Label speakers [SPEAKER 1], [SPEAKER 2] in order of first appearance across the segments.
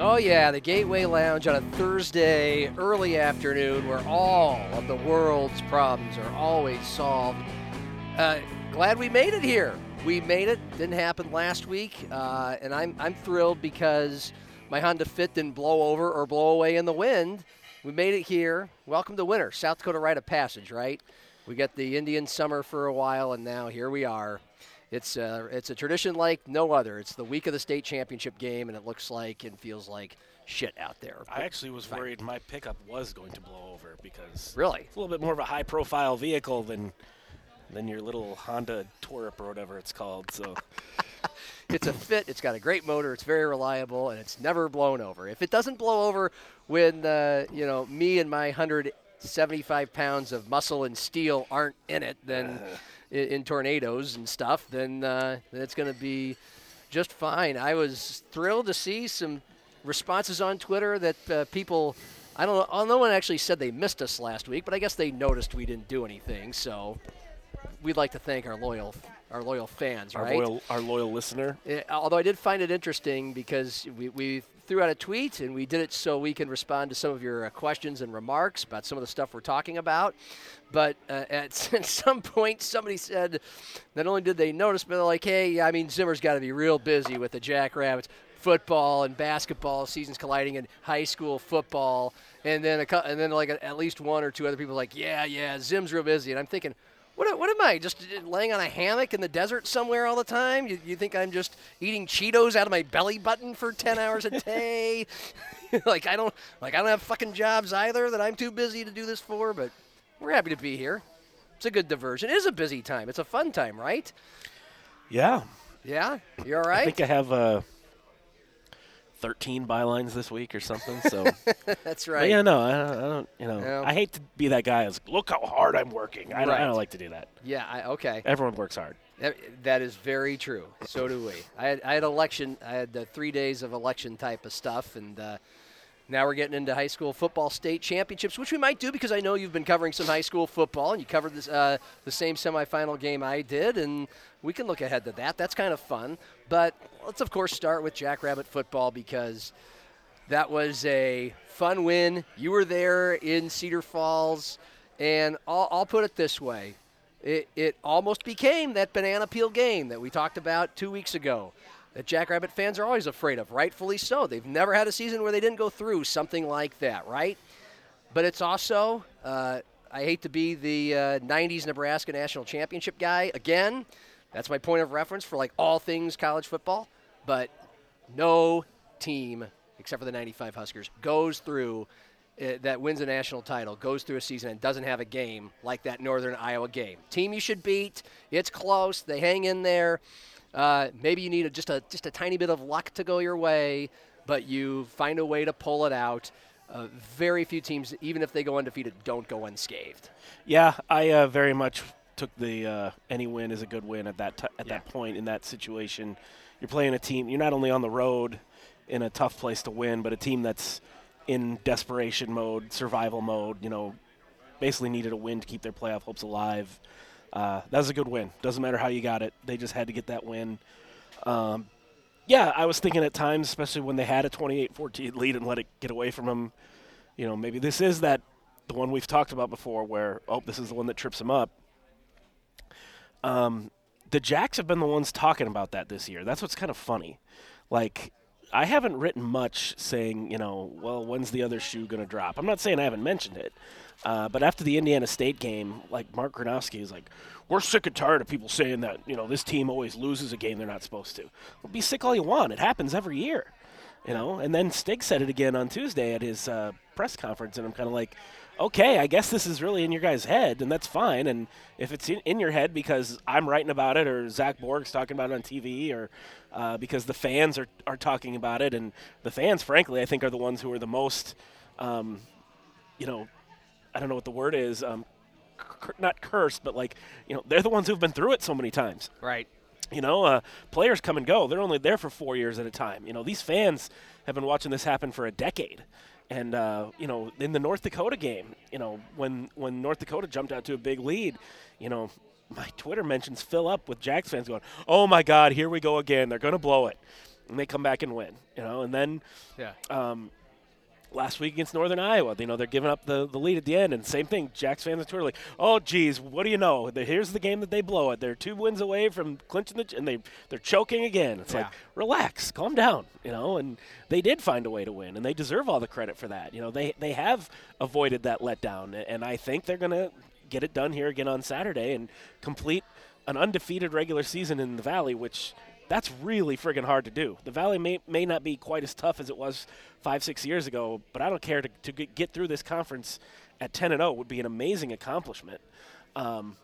[SPEAKER 1] Oh, yeah, the Gateway Lounge on a Thursday early afternoon where all of the world's problems are always solved. Uh, glad we made it here. We made it. Didn't happen last week. Uh, and I'm, I'm thrilled because my Honda Fit didn't blow over or blow away in the wind. We made it here. Welcome to winter. South Dakota Rite of Passage, right? We got the Indian summer for a while, and now here we are. It's a, uh, it's a tradition like no other. It's the week of the state championship game, and it looks like and feels like shit out there.
[SPEAKER 2] I actually was worried my pickup was going to blow over because
[SPEAKER 1] Really?
[SPEAKER 2] it's a little bit more of a high-profile vehicle than than your little Honda Tourup or whatever it's called. So
[SPEAKER 1] It's a fit. It's got a great motor. It's very reliable, and it's never blown over. If it doesn't blow over when uh, you know me and my 175 pounds of muscle and steel aren't in it, then in, in tornadoes and stuff, then uh, then it's going to be just fine. I was thrilled to see some responses on Twitter that uh, people. I don't know. oh, No one actually said they missed us last week, but I guess they noticed we didn't do anything. So we'd like to thank our loyal our loyal fans,
[SPEAKER 2] our
[SPEAKER 1] right?
[SPEAKER 2] loyal our loyal listener.
[SPEAKER 1] Yeah, although I did find it interesting because we, we threw out a tweet and we did it so we can respond to some of your uh, questions and remarks about some of the stuff we're talking about. But uh, at, at some point, somebody said not only did they notice, but they're like, hey, I mean, Zimmer's got to be real busy with the Jackrabbits. Football and basketball seasons colliding in high school football, and then a, and then like at least one or two other people like, yeah, yeah, Zim's real busy, and I'm thinking, what, what am I? Just laying on a hammock in the desert somewhere all the time? You, you think I'm just eating Cheetos out of my belly button for 10 hours a day? like I don't like I don't have fucking jobs either that I'm too busy to do this for, but we're happy to be here. It's a good diversion. It is a busy time. It's a fun time, right?
[SPEAKER 2] Yeah,
[SPEAKER 1] Yeah? You all
[SPEAKER 2] I
[SPEAKER 1] right?
[SPEAKER 2] think I have uh, 13 bylines this week or something. So
[SPEAKER 1] That's
[SPEAKER 2] But
[SPEAKER 1] right.
[SPEAKER 2] yeah, no, I don't, I don't. You know,
[SPEAKER 1] Yeah.
[SPEAKER 2] I hate to be that guy. Who's, Look how hard I'm working. I don't, I don't like to do that.
[SPEAKER 1] Yeah, I, okay.
[SPEAKER 2] Everyone works hard.
[SPEAKER 1] That, that is very true. So do we. I had, I had election. I had uh, three days of election type of stuff, and uh, now we're getting into high school football state championships, which we might do because I know you've been covering some high school football, and you covered this, uh, the same semifinal game I did, and we can look ahead to that. That's kind of fun. But let's of course start with Jackrabbit football because that was a fun win. You were there in Cedar Falls, and I'll, I'll put it this way. It, it almost became that banana peel game that we talked about two weeks ago that Jackrabbit fans are always afraid of, rightfully so. They've never had a season where they didn't go through something like that, right? But it's also, uh, I hate to be the uh, 90s Nebraska national championship guy again. That's my point of reference for like all things college football. But no team, except for the 95 Huskers, goes through uh, that wins a national title, goes through a season and doesn't have a game like that Northern Iowa game. Team you should beat. It's close. They hang in there. Uh, maybe you need a, just a just a tiny bit of luck to go your way, but you find a way to pull it out. Uh, very few teams, even if they go undefeated, don't go unscathed.
[SPEAKER 2] Yeah, I uh, very much took the uh, any win is a good win at that t- at
[SPEAKER 1] Yeah.
[SPEAKER 2] that point in that situation. You're playing a team. You're not only on the road in a tough place to win, but a team that's in desperation mode, survival mode. You know, basically needed a win to keep their playoff hopes alive. Uh, that was a good win. Doesn't matter how you got it. They just had to get that win. Um, yeah, I was thinking at times, especially when they had a 28-14 lead and let it get away from them. You know, maybe this is that the one we've talked about before, where oh, this is the one that trips them up. Um, the Jacks have been the ones talking about that this year. That's what's kind of funny. Like, I haven't written much saying, you know, well, when's the other shoe going to drop? I'm not saying I haven't mentioned it, uh, but after the Indiana State game, like Mark Gronowski is like, we're sick and tired of people saying that, you know, this team always loses a game they're not supposed to. Well, be sick all you want. It happens every year. You know, and then Stig said it again on Tuesday at his uh, press conference, and I'm kind of like, okay, I guess this is really in your guys' head, and that's fine. And if it's in, in your head because I'm writing about it, or Zach Borg's talking about it on TV, or uh, because the fans are, are talking about it, and the fans, frankly, I think are the ones who are the most, um, you know, I don't know what the word is, um, cur- not cursed, but like, you know, they're the ones who've been through it so many times.
[SPEAKER 1] Right.
[SPEAKER 2] You know, uh, players come and go. They're only there for four years at a time. You know, these fans have been watching this happen for a decade. And uh, you know, in the North Dakota game, you know, when when North Dakota jumped out to a big lead, you know, my Twitter mentions fill up with Jacks fans going, "Oh my God, here we go again. They're going to blow it," and they come back and win. You know, and then
[SPEAKER 1] Yeah.
[SPEAKER 2] um, last week against Northern Iowa. You know, they're giving up the, the lead at the end, and same thing. Jacks fans on Twitter like, oh, geez, what do you know? Here's the game that they blow it. They're two wins away from clinching the, and they they're choking again. It's like, relax, calm down, you know. And they did find a way to win, and they deserve all the credit for that. You know, they they have avoided that letdown, and I think they're gonna get it done here again on Saturday and complete an undefeated regular season in the Valley, which that's really friggin' hard to do. The Valley may, may not be quite as tough as it was five, six years ago, but I don't care to, to get- get through this conference at 10 and 0 would be an amazing accomplishment. Um,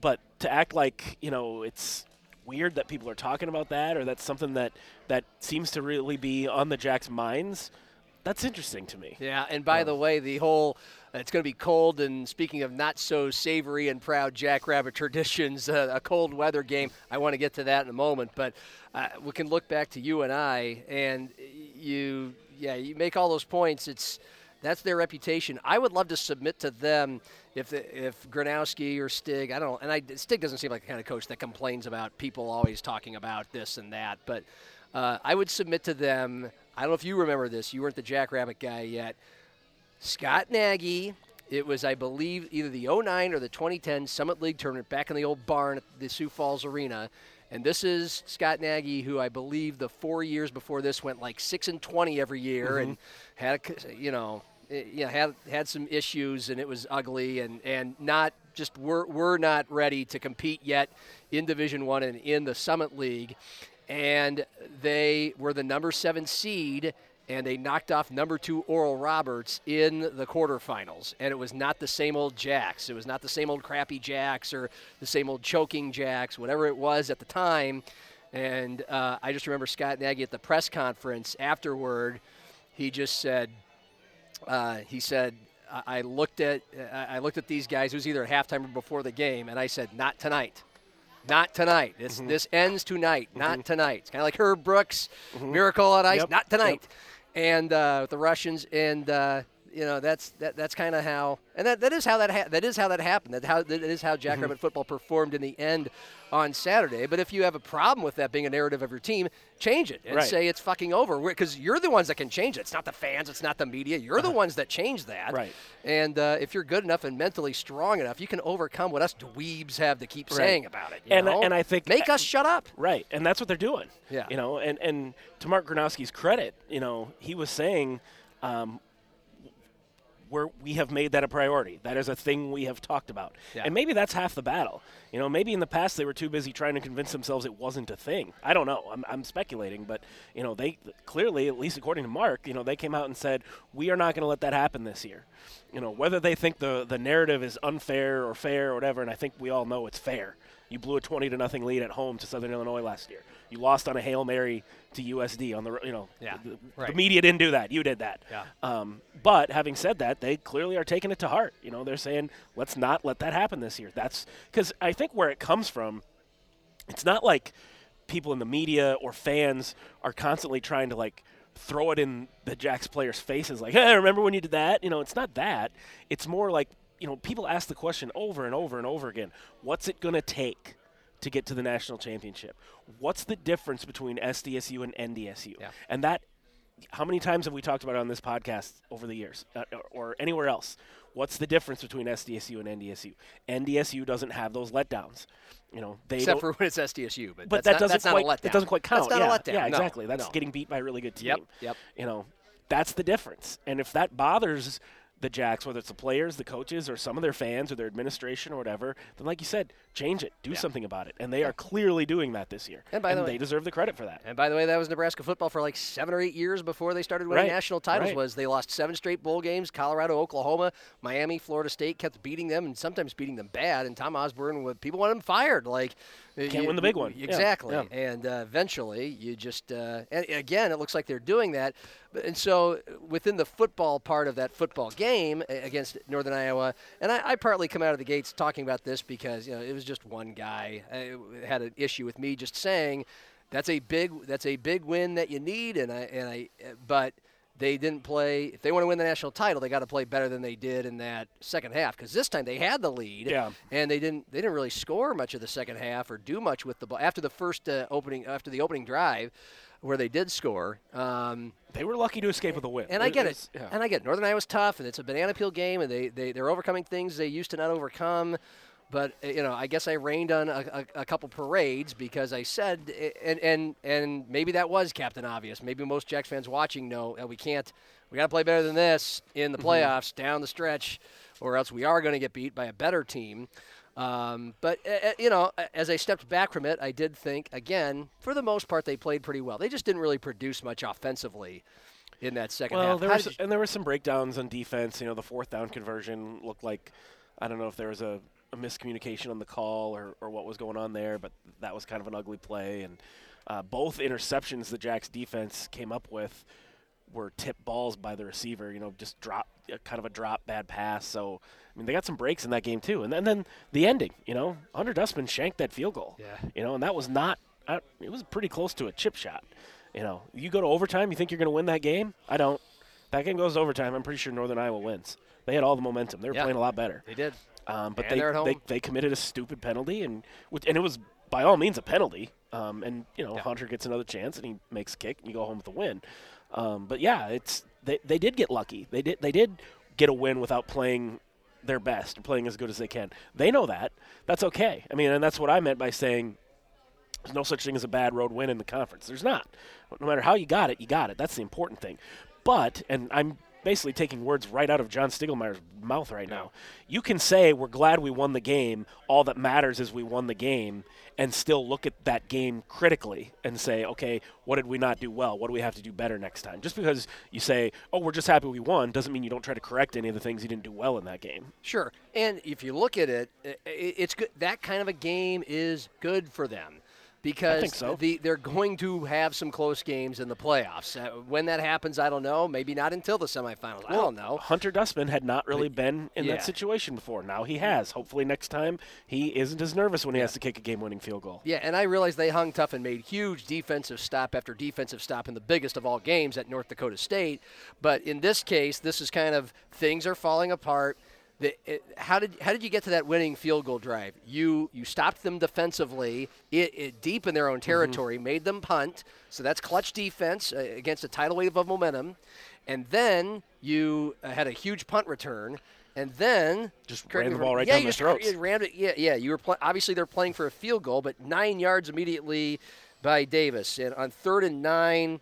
[SPEAKER 2] but to act like you know it's weird that people are talking about that, or that's something that that seems to really be on the Jacks' minds, that's interesting to me.
[SPEAKER 1] Yeah, and by the way, the whole it's going to be cold. And speaking of not so savory and proud Jackrabbit traditions, uh, a cold weather game. I want to get to that in a moment, but uh, we can look back to you and I, and you, yeah, you make all those points. It's that's their reputation. I would love to submit to them if the, if Gronowski or Stig, I don't know, and I, Stig doesn't seem like the kind of coach that complains about people always talking about this and that, but uh, I would submit to them. I don't know if you remember this. You weren't the Jackrabbit guy yet. Scott Nagy. It was, I believe, either the 09 or the 2010 Summit League tournament back in the old barn at the Sioux Falls Arena. And this is Scott Nagy, who I believe the four years before this went like six and 20 every year, and had, a, you know, eh, you know, had had some issues, and it was ugly, and and not just we're we're not ready to compete yet in Division One and in the Summit League, and they were the number seven seed and they knocked off number two Oral Roberts in the quarterfinals. And it was not the same old Jacks. It was not the same old crappy Jacks or the same old choking Jacks, whatever it was at the time. And uh, I just remember Scott Nagy at the press conference afterward. He just said, uh, he said, I I looked at I looked at these guys. It was either at halftime or before the game, and I said, "Not tonight, not tonight. This this ends tonight, not tonight." It's kind of like Herb Brooks, Miracle on Ice,
[SPEAKER 2] Yep,
[SPEAKER 1] not tonight. And uh, the Russians, and uh, you know that's that, that's kind of how, and that, that is how that ha- that is how that happened. That how that is how Jackrabbit football performed in the end on Saturday. But if you have a problem with that being a narrative of your team, change it and
[SPEAKER 2] Right.
[SPEAKER 1] say it's fucking over. Because you're the ones that can change it. It's not the fans. It's not the media. You're the ones that change that.
[SPEAKER 2] Right.
[SPEAKER 1] And uh, if you're good enough and mentally strong enough, you can overcome what us dweebs have to keep saying about it. you
[SPEAKER 2] And-
[SPEAKER 1] know?
[SPEAKER 2] and I think-
[SPEAKER 1] make us shut up.
[SPEAKER 2] Right, and that's what they're doing.
[SPEAKER 1] Yeah.
[SPEAKER 2] You know, and, and to Mark Gronowski's credit, you know, he was saying, um, we're, we have made that a priority. That is a thing we have talked about.
[SPEAKER 1] Yeah.
[SPEAKER 2] And maybe that's half the battle. You know, maybe in the past they were too busy trying to convince themselves it wasn't a thing. I don't know. I'm, I'm speculating, but, you know, they clearly, at least according to Mark, you know, they came out and said, we are not going to let that happen this year. You know, whether they think the, the narrative is unfair or fair or whatever, and I think we all know it's fair. You blew a 20 to nothing lead at home to Southern Illinois last year. You lost on a hail mary to USD on the you know
[SPEAKER 1] Yeah,
[SPEAKER 2] the, the media didn't do that. You did that.
[SPEAKER 1] Yeah.
[SPEAKER 2] Um, but having said that, they clearly are taking it to heart. You know, they're saying let's not let that happen this year. That's because I think where it comes from, it's not like people in the media or fans are constantly trying to like throw it in the Jacks players' faces, like, "Hey, remember when you did that?" You know, it's not that. It's more like you know, people ask the question over and over and over again: What's it going to take? To get to the national championship, what's the difference between SDSU and NDSU?
[SPEAKER 1] Yeah.
[SPEAKER 2] And that how many times have we talked about it on this podcast over the years uh, or anywhere else? What's the difference between SDSU and NDSU? NDSU doesn't have those letdowns. You know, they
[SPEAKER 1] Except for when it's SDSU, but,
[SPEAKER 2] but
[SPEAKER 1] that's
[SPEAKER 2] that
[SPEAKER 1] not,
[SPEAKER 2] doesn't quite
[SPEAKER 1] not a letdown.
[SPEAKER 2] it doesn't quite count.
[SPEAKER 1] That's not
[SPEAKER 2] yeah,
[SPEAKER 1] a letdown.
[SPEAKER 2] yeah,
[SPEAKER 1] No,
[SPEAKER 2] exactly. That's
[SPEAKER 1] no.
[SPEAKER 2] getting beat by a really good team.
[SPEAKER 1] Yep, yep.
[SPEAKER 2] You know, that's the difference. And if that bothers the Jacks, whether it's the players, the coaches, or some of their fans or their administration or whatever, then like you said, change it, do something about it, and they are clearly doing that this year,
[SPEAKER 1] And by the way-
[SPEAKER 2] they deserve the credit for that.
[SPEAKER 1] And by the way, that was Nebraska football for like seven or eight years before they started winning
[SPEAKER 2] Right,
[SPEAKER 1] national titles.
[SPEAKER 2] right.
[SPEAKER 1] Was they lost seven straight bowl games? Colorado, Oklahoma, Miami, Florida State kept beating them and sometimes beating them bad. And Tom Osborne, would- people want him fired. Like
[SPEAKER 2] Can't win the big one.
[SPEAKER 1] Exactly.
[SPEAKER 2] yeah.
[SPEAKER 1] And uh, eventually, you just uh, and again, it looks like they're doing that. And so, within the football part of that football game against Northern Iowa, and I, I partly come out of the gates talking about this because you know it was just one guy uh, had an issue with me just saying that's a big that's a big win that you need, and I and I but. They didn't play. If they want to win the national title, they got to play better than they did in that second half. Because this time they had the lead,
[SPEAKER 2] Yeah.
[SPEAKER 1] and they didn't. They didn't really score much of the second half or do much with the ball after the first uh, opening after the opening drive, where they did score. Um,
[SPEAKER 2] They were lucky to escape with a win.
[SPEAKER 1] and I get it.
[SPEAKER 2] yeah.
[SPEAKER 1] And I get it. Northern Iowa's tough, and it's a banana peel game, and they, they, they're overcoming things they used to not overcome. But uh, you know, I guess I rained on a, a, a couple parades because I said, and and and maybe that was Captain Obvious. Maybe most Jacks fans watching know that we can't. We got to play better than this in the playoffs down the stretch, or else we are going to get beat by a better team. Um, but uh, uh, you know, as I stepped back from it, I did think again, for the most part, they played pretty well. They just didn't really produce much offensively in that second
[SPEAKER 2] Well,
[SPEAKER 1] half.
[SPEAKER 2] there was, and there were some breakdowns on defense. You know, the fourth down conversion looked like I don't know if there was a, a miscommunication on the call or, or what was going on there, but that was kind of an ugly play. And uh, both interceptions the Jacks defense came up with were tip balls by the receiver. You know, just drop uh, kind of a drop bad pass. So I mean, they got some breaks in that game too. And then, then the ending. You know, Hunter Dustman shanked that field goal.
[SPEAKER 1] Yeah.
[SPEAKER 2] You know, and that was not. Uh, it was pretty close to a chip shot. You know, you go to overtime. You think you're going to win that game? I don't. That game goes to overtime. I'm pretty sure Northern Iowa wins. They had all the momentum. They were
[SPEAKER 1] Yeah.
[SPEAKER 2] playing a lot better.
[SPEAKER 1] They did.
[SPEAKER 2] Um, but
[SPEAKER 1] And
[SPEAKER 2] they, they they committed a stupid penalty, and and it was by all means a penalty. Um, and you know
[SPEAKER 1] Yeah.
[SPEAKER 2] Hunter gets another chance, and he makes a kick, and you go home with a win. Um, but yeah, it's they, they did get lucky. They did they did get a win without playing their best, playing as good as they can. They know that. That's okay. I mean, and that's what I meant by saying there's no such thing as a bad road win in the conference. There's not. No matter how you got it, you got it. That's the important thing. But, and I'm basically taking words right out of John Stiegelmeier's mouth right now. You can say we're glad we won the game. All that matters is we won the game, and still look at that game critically and say, okay, what did we not do well? What do we have to do better next time? Just because you say, oh, we're just happy we won, doesn't mean you don't try to correct any of the things you didn't do well in that game.
[SPEAKER 1] Sure. And if you look at it, it's good. That kind of a game is good for them because
[SPEAKER 2] so.
[SPEAKER 1] the, they're going to have some close games in the playoffs. Uh, when that happens, I don't know. Maybe not until the semifinals. I don't know.
[SPEAKER 2] Hunter Dustman had not really been in
[SPEAKER 1] yeah.
[SPEAKER 2] that situation before. Now he has. Hopefully next time he isn't as nervous when he has to kick a game-winning field goal.
[SPEAKER 1] Yeah, and I realize they hung tough and made huge defensive stop after defensive stop in the biggest of all games at North Dakota State. But in this case, this is kind of things are falling apart. The, it, how did how did you get to that winning field goal drive? You you stopped them defensively, it, it deep in their own territory, made them punt. So that's clutch defense uh, against a tidal wave of momentum, and then you uh, had a huge punt return. And then
[SPEAKER 2] Just ran the ball right
[SPEAKER 1] yeah,
[SPEAKER 2] down their throats.
[SPEAKER 1] you ran it. Yeah, yeah. You were pl- obviously they're playing for a field goal, but nine yards immediately by Davis, and on third and nine,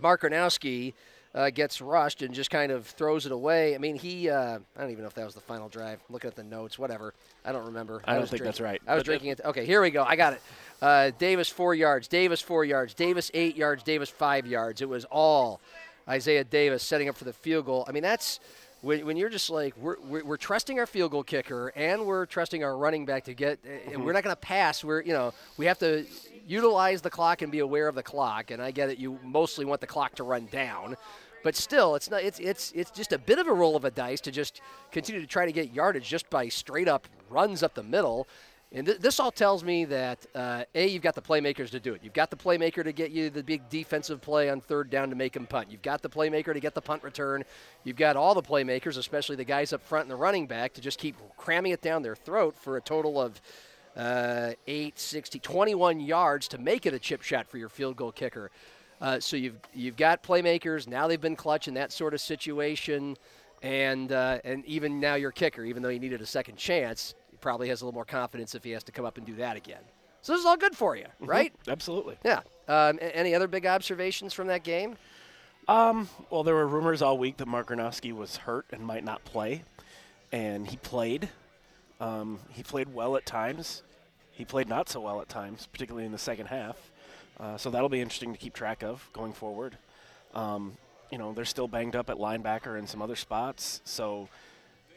[SPEAKER 1] Mark Gronowski uh, gets rushed and just kind of throws it away. I mean, he. Uh, I don't even know if that was the final drive. I'm looking at the notes, whatever. I don't remember.
[SPEAKER 2] I don't
[SPEAKER 1] was
[SPEAKER 2] think that's right.
[SPEAKER 1] I was
[SPEAKER 2] But-
[SPEAKER 1] drinking it. Okay, here we go. I got it. Uh, Davis four yards. Davis four yards. Davis eight yards. Davis five yards. It was all Isaiah Davis setting up for the field goal. I mean, that's when, when you're just like we're, we're, we're trusting our field goal kicker and we're trusting our running back to get. And we're not going to pass. We're you know we have to utilize the clock and be aware of the clock. And I get it. You mostly want the clock to run down. But still, it's not. It's it's it's just a bit of a roll of a dice to just continue to try to get yardage just by straight up runs up the middle. And th- this all tells me that uh, a you've got the playmakers to do it. You've got the playmaker to get you the big defensive play on third down to make him punt. You've got the playmaker to get the punt return. You've got all the playmakers, especially the guys up front and the running back, to just keep cramming it down their throat for a total of uh, 8, 60, 21 yards to make it a chip shot for your field goal kicker. Uh, so you've you've got playmakers now. They've been clutch in that sort of situation, and uh, and even now your kicker, even though he needed a second chance, he probably has a little more confidence if he has to come up and do that again. So this is all good for you, right?
[SPEAKER 2] Absolutely.
[SPEAKER 1] Yeah. Um, any other big observations from that game?
[SPEAKER 2] Well, there were rumors all week that Mark Gronowski was hurt and might not play, and he played. Um, he played well at times. He played not so well at times, particularly in the second half. Uh, so that'll be interesting to keep track of going forward. Um, you know, they're still banged up at linebacker and some other spots, so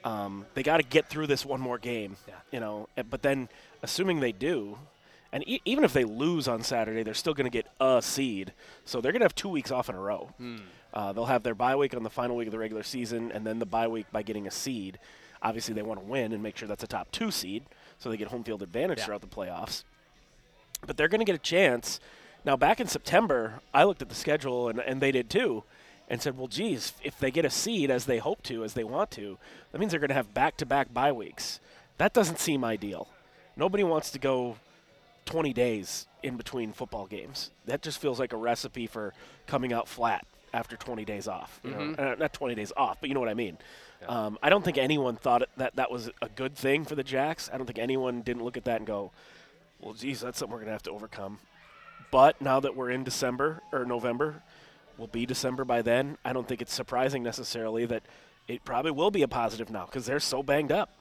[SPEAKER 2] um, they got to get through this one more game.
[SPEAKER 1] Yeah.
[SPEAKER 2] You know, eh, but then assuming they do, and e- even if they lose on Saturday, they're still going to get a seed. So they're going to have two weeks off in a row. Uh, they'll have their bye week on the final week of the regular season, and then the bye week by getting a seed. Obviously, they want to win and make sure that's a top two seed, so they get home field advantage
[SPEAKER 1] Yeah.
[SPEAKER 2] throughout the playoffs. But they're going to get a chance. Now, back in September, I looked at the schedule, and, and they did too, and said, well, geez, if they get a seed as they hope to, as they want to, that means they're going to have back to back bye weeks. That doesn't seem ideal. Nobody wants to go 20 days in between football games. That just feels like a recipe for coming out flat after 20 days off. Know? Uh, not 20 days off, but you know what I mean. Um, I don't think anyone thought that that was a good thing for the Jacks. I don't think anyone didn't look at that and go, well, geez, that's something we're going to have to overcome. But now that we're in December or November, will be December by then. I don't think it's surprising necessarily that it probably will be a positive now because they're so banged up.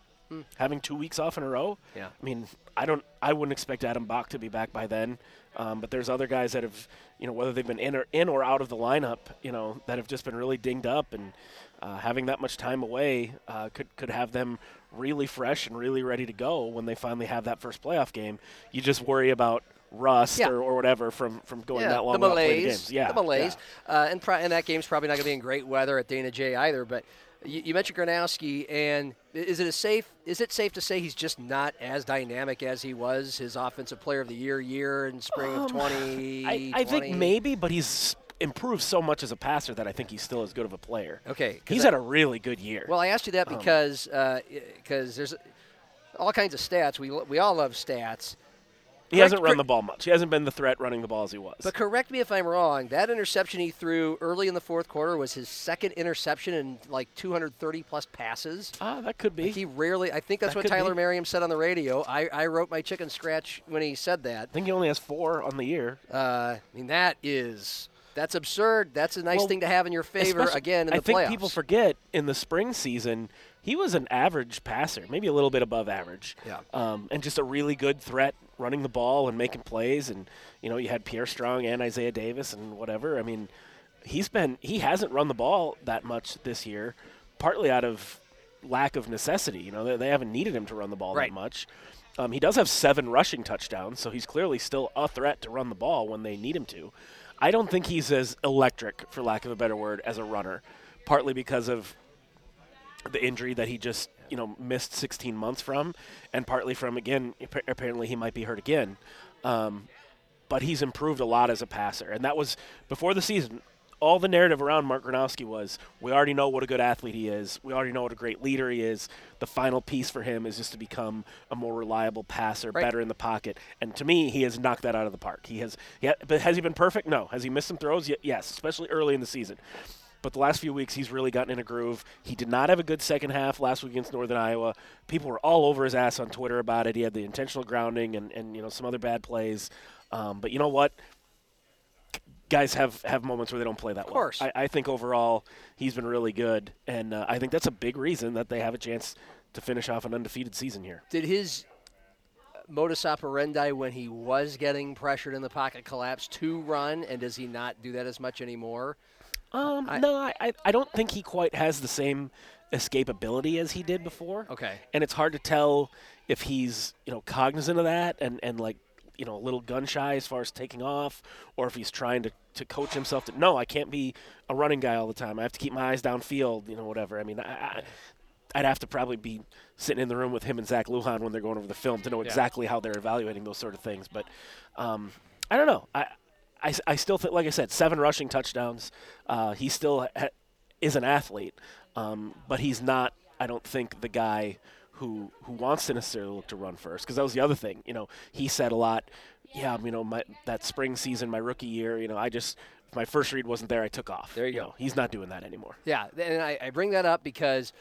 [SPEAKER 2] Having two weeks off in a row.
[SPEAKER 1] Yeah.
[SPEAKER 2] I mean, I don't. I wouldn't expect Adam Bach to be back by then. Um, but there's other guys that have, you know, whether they've been in or in or out of the lineup, you know, that have just been really dinged up, and uh, having that much time away uh, could could have them really fresh and really ready to go when they finally have that first playoff game. You just worry about rust
[SPEAKER 1] Yeah.
[SPEAKER 2] or, or whatever from from going
[SPEAKER 1] yeah,
[SPEAKER 2] that long
[SPEAKER 1] the malaise.
[SPEAKER 2] games. Yeah,
[SPEAKER 1] the malaise.
[SPEAKER 2] yeah.
[SPEAKER 1] Uh, and, pro- and that game's probably not going to be in great weather at Dana J either. But you, you mentioned Gronowski, and is it a safe? Is it safe to say he's just not as dynamic as he was his offensive player of the year year in spring of 20?
[SPEAKER 2] Um, I, I think maybe, but he's improved so much as a passer that I think he's still as good of a player.
[SPEAKER 1] Okay,
[SPEAKER 2] he's
[SPEAKER 1] I-
[SPEAKER 2] had a really good year.
[SPEAKER 1] Well, I asked you that
[SPEAKER 2] Um,
[SPEAKER 1] because because there's all kinds of stats. We we all love stats.
[SPEAKER 2] He hasn't run the ball much. He hasn't been the threat running the ball as he was.
[SPEAKER 1] But correct me if I'm wrong. That interception he threw early in the fourth quarter was his second interception in like 230 plus passes.
[SPEAKER 2] ah, that could be.
[SPEAKER 1] He rarely. I think that's
[SPEAKER 2] That
[SPEAKER 1] what Tyler
[SPEAKER 2] be.
[SPEAKER 1] Merriam said on the radio. I, I wrote my chicken scratch when he said that.
[SPEAKER 2] I think he only has four on the year.
[SPEAKER 1] Uh, I mean that is that's absurd. That's a nice
[SPEAKER 2] Well,
[SPEAKER 1] thing to have in your favor again in
[SPEAKER 2] I
[SPEAKER 1] the
[SPEAKER 2] think
[SPEAKER 1] playoffs.
[SPEAKER 2] people forget in the spring season he was an average passer, maybe a little bit above average.
[SPEAKER 1] Yeah.
[SPEAKER 2] Um, and just a really good threat running the ball and making plays. And you know you had Pierre Strong and Isaiah Davis and whatever. I mean, he's been he hasn't run the ball that much this year, partly out of lack of necessity. You know they, they haven't needed him to run the ball
[SPEAKER 1] Right.
[SPEAKER 2] that much. Um, he does have seven rushing touchdowns, so he's clearly still a threat to run the ball when they need him to. I don't think he's as electric, for lack of a better word, as a runner, partly because of the injury that he just you know missed 16 months from, and partly from again apparently he might be hurt again. Um, but he's improved a lot as a passer, and that was before the season. All the narrative around Mark Gronowski was we already know what a good athlete he is. We already know what a great leader he is. The final piece for him is just to become a more reliable passer,
[SPEAKER 1] Right.
[SPEAKER 2] better in the pocket. And to me, he has knocked that out of the park. He has, he ha- but has he been perfect? No. Has he missed some throws? Ye- Yes, especially early in the season. But the last few weeks, he's really gotten in a groove. He did not have a good second half last week against Northern Iowa. People were all over his ass on Twitter about it. He had the intentional grounding and, and you know some other bad plays. Um, but you know what? Guys have, have moments where they don't play that
[SPEAKER 1] Of course.
[SPEAKER 2] well. I, I think overall he's been really good, and uh, I think that's a big reason that they have a chance to finish off an undefeated season here.
[SPEAKER 1] Did his modus operandi when he was getting pressured in the pocket collapse to run, and does he not do that as much anymore?
[SPEAKER 2] Um,
[SPEAKER 1] I-
[SPEAKER 2] no, I, I, don't think he quite has the same escapability as he did before.
[SPEAKER 1] Okay.
[SPEAKER 2] And it's hard to tell if he's, you know, cognizant of that and, and like, you know, a little gun shy as far as taking off, or if he's trying to, to coach himself to, no, I can't be a running guy all the time. I have to keep my eyes downfield, you know, whatever. I mean, I, I, I'd have to probably be sitting in the room with him and Zach Lujan when they're going over the film to know exactly how they're evaluating those sort of things. But um, I don't know. I, I, I still think, like I said, seven rushing touchdowns. Uh, he still ha- is an athlete, um, but he's not. I don't think the guy who who wants to necessarily look to run first because that was the other thing. You know, he said a lot. Yeah, you know, my that spring season, my rookie year. You know, I just if my first read wasn't there, I took off.
[SPEAKER 1] There you go.
[SPEAKER 2] know, he's not doing that anymore.
[SPEAKER 1] Yeah, and I, I bring that up because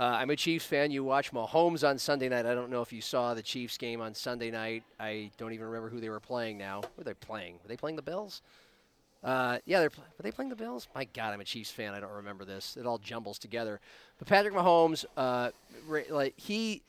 [SPEAKER 1] uh, I'm a Chiefs fan. You watch Mahomes on Sunday night. I don't know if you saw the Chiefs game on Sunday night. I don't even remember who they were playing now. Were they playing? Were they playing the Bills? Uh, yeah, they're pl- were they playing the Bills? My God, I'm a Chiefs fan. I don't remember this. It all jumbles together. But Patrick Mahomes, uh, like he,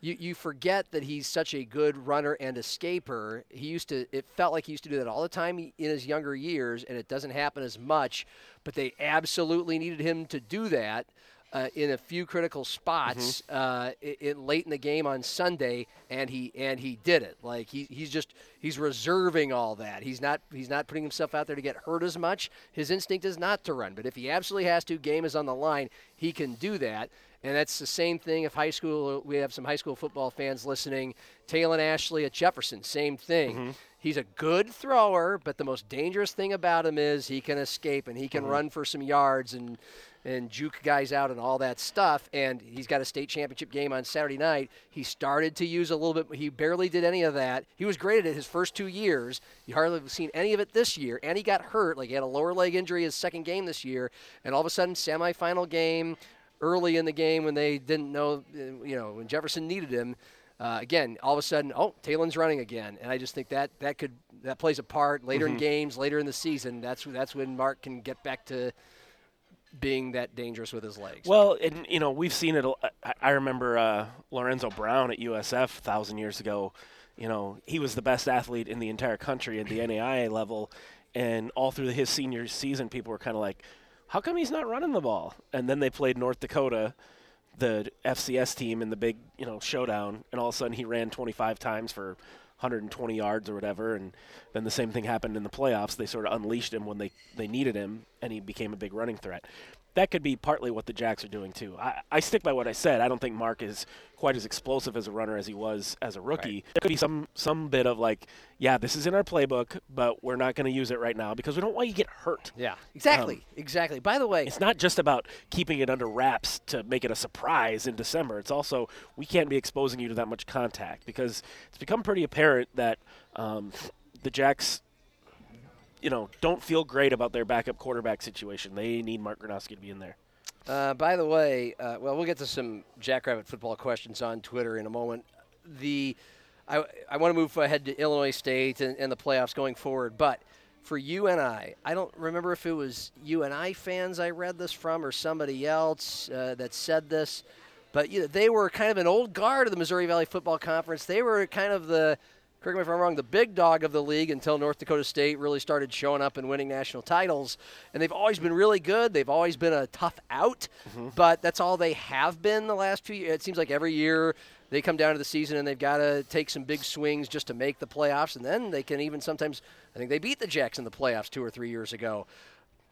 [SPEAKER 1] you you forget that he's such a good runner and escaper. He used to. It felt like he used to do that all the time in his younger years, and it doesn't happen as much. But they absolutely needed him to do that. Uh, in a few critical spots uh, i i late in the game on Sunday, and he and he did it. Like he, he's just he's reserving all that. He's not he's not putting himself out there to get hurt as much. His instinct is not to run, but if he absolutely has to, game is on the line. He can do that, and that's the same thing. If high school, we have some high school football fans listening. Talon Ashley at Jefferson, same thing. He's a good thrower, but the most dangerous thing about him is he can escape and he can run for some yards and and juke guys out and all that stuff. And he's got a state championship game on Saturday night. He started to use a little bit. He barely did any of that. He was great at it his first two years. You hardly have seen any of it this year. And he got hurt. Like he had a lower leg injury his second game this year. And all of a sudden, semifinal game, early in the game when they didn't know, uh, you know, when Jefferson needed him. Uh, again, all of a sudden, oh, Talon's running again, and I just think that that could that plays a part later in games, later in the season. That's that's when Mark can get back to being that dangerous with his legs.
[SPEAKER 2] Well, and you know we've seen it. I remember uh, Lorenzo Brown at USF a thousand years ago. You know he was the best athlete in the entire country at the NAIA level, and all through his senior season, people were kind of like, "How come he's not running the ball?" And then they played North Dakota, the FCS team, in the big you know showdown, and all of a sudden he ran 25 times for 120 yards or whatever, and then the same thing happened in the playoffs. They sort of unleashed him when they they needed him, and he became a big running threat. That could be partly what the Jacks are doing too. I, I stick by what I said. I don't think Mark is quite as explosive as a runner as he was as a rookie. There could be some some bit of like, yeah, this is in our playbook, but we're not going to use it right now because we don't want you to get hurt.
[SPEAKER 1] yeah, exactly, exactly. By the way,
[SPEAKER 2] It's not just about keeping it under wraps to make it a surprise in December. It's also we can't be exposing you to that much contact because it's become pretty apparent that um, the Jacks, you know, don't feel great about their backup quarterback situation. They need Mark Gronowski to be in there.
[SPEAKER 1] Uh, by the way, uh, well, we'll get to some Jackrabbit football questions on Twitter in a moment. The I, I want to move ahead to Illinois State and, and the playoffs going forward, but for you and I I don't remember if it was UNI fans I read this from or somebody else uh, that said this, but you know, they were kind of an old guard of the Missouri Valley Football Conference. They were kind of the correct me if I'm wrong, the big dog of the league until North Dakota State really started showing up and winning national titles. And they've always been really good. They've always been a tough out, but that's all they have been the last few years. It seems like every year they come down to the season and they've got to take some big swings just to make the playoffs. And then they can even sometimes, I think they beat the Jacks in the playoffs two or three years ago.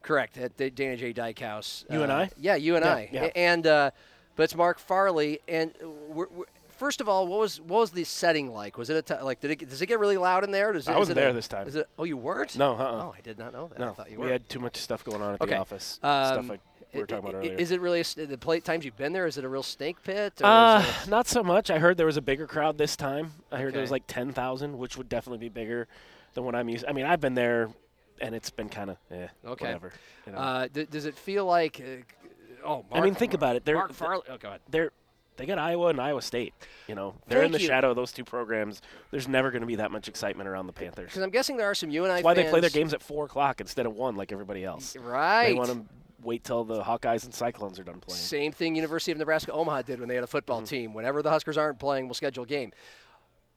[SPEAKER 1] Correct, at the Dana J. Dykhouse.
[SPEAKER 2] You and
[SPEAKER 1] Uh,
[SPEAKER 2] I?
[SPEAKER 1] Yeah, you and
[SPEAKER 2] Yeah,
[SPEAKER 1] I.
[SPEAKER 2] yeah.
[SPEAKER 1] And, uh, but it's Mark Farley. And we're, we're, first of all, what was what was the setting like? Was it a t- like? Did it does it get really loud in there? Does it,
[SPEAKER 2] I
[SPEAKER 1] is
[SPEAKER 2] wasn't
[SPEAKER 1] it a-
[SPEAKER 2] there this time.
[SPEAKER 1] Is it? Oh, you weren't?
[SPEAKER 2] No, uh-uh.
[SPEAKER 1] Oh, I did not know that. I
[SPEAKER 2] No,
[SPEAKER 1] thought you were.
[SPEAKER 2] we
[SPEAKER 1] were.
[SPEAKER 2] had too much stuff going on at
[SPEAKER 1] Okay.
[SPEAKER 2] the office.
[SPEAKER 1] Um,
[SPEAKER 2] stuff like we were talking about earlier.
[SPEAKER 1] Is it really a, the play times you've been there? Is it a real snake pit? Or
[SPEAKER 2] Uh, not so much. I heard there was a bigger crowd this time. I heard there was like 10,000, which would definitely be bigger than what I'm used. I mean, I've been there, and it's been kind of eh,
[SPEAKER 1] Okay.
[SPEAKER 2] whatever. You know?
[SPEAKER 1] uh, d- does it feel like? Uh, oh, Mark,
[SPEAKER 2] I mean, think about it. They're
[SPEAKER 1] Mark Farley. Oh, God.
[SPEAKER 2] they're they got Iowa and Iowa State. You know, they're in the
[SPEAKER 1] you.
[SPEAKER 2] shadow of those two programs. There's never going to be that much excitement around the Panthers.
[SPEAKER 1] Because I'm guessing there are some UNI
[SPEAKER 2] That's why they play their games at four o'clock instead of one, like everybody else.
[SPEAKER 1] Right.
[SPEAKER 2] They want to wait till the Hawkeyes and Cyclones are done playing.
[SPEAKER 1] Same thing University of Nebraska Omaha did when they had a football
[SPEAKER 2] Mm-hmm.
[SPEAKER 1] team. Whenever the Huskers aren't playing, we'll schedule a game.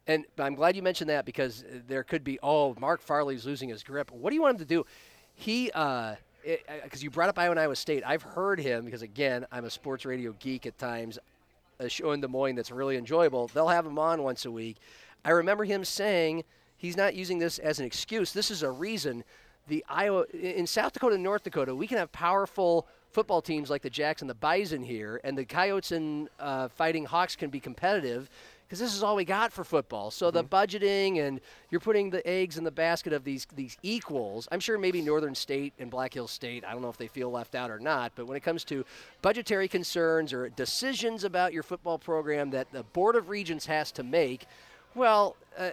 [SPEAKER 1] And I'm glad you mentioned that because there could be, oh, Mark Farley's losing his grip. What do you want him to do? He, uh because you brought up Iowa and Iowa State. I've heard him because, again, I'm a sports radio geek at times. A show in Des Moines that's really enjoyable. They'll have him on once a week. I remember him saying he's not using this as an excuse. This is a reason. The Iowa in South Dakota and North Dakota, we can have powerful football teams like the Jacks and the Bison here, and the Coyotes and uh, Fighting Hawks can be competitive because this is all we got for football. So the budgeting and you're putting the eggs in the basket of these these equals. I'm sure maybe Northern State and Black Hills State. I don't know if they feel left out or not. But when it comes to budgetary concerns or decisions about your football program that the Board of Regents has to make. Well, uh,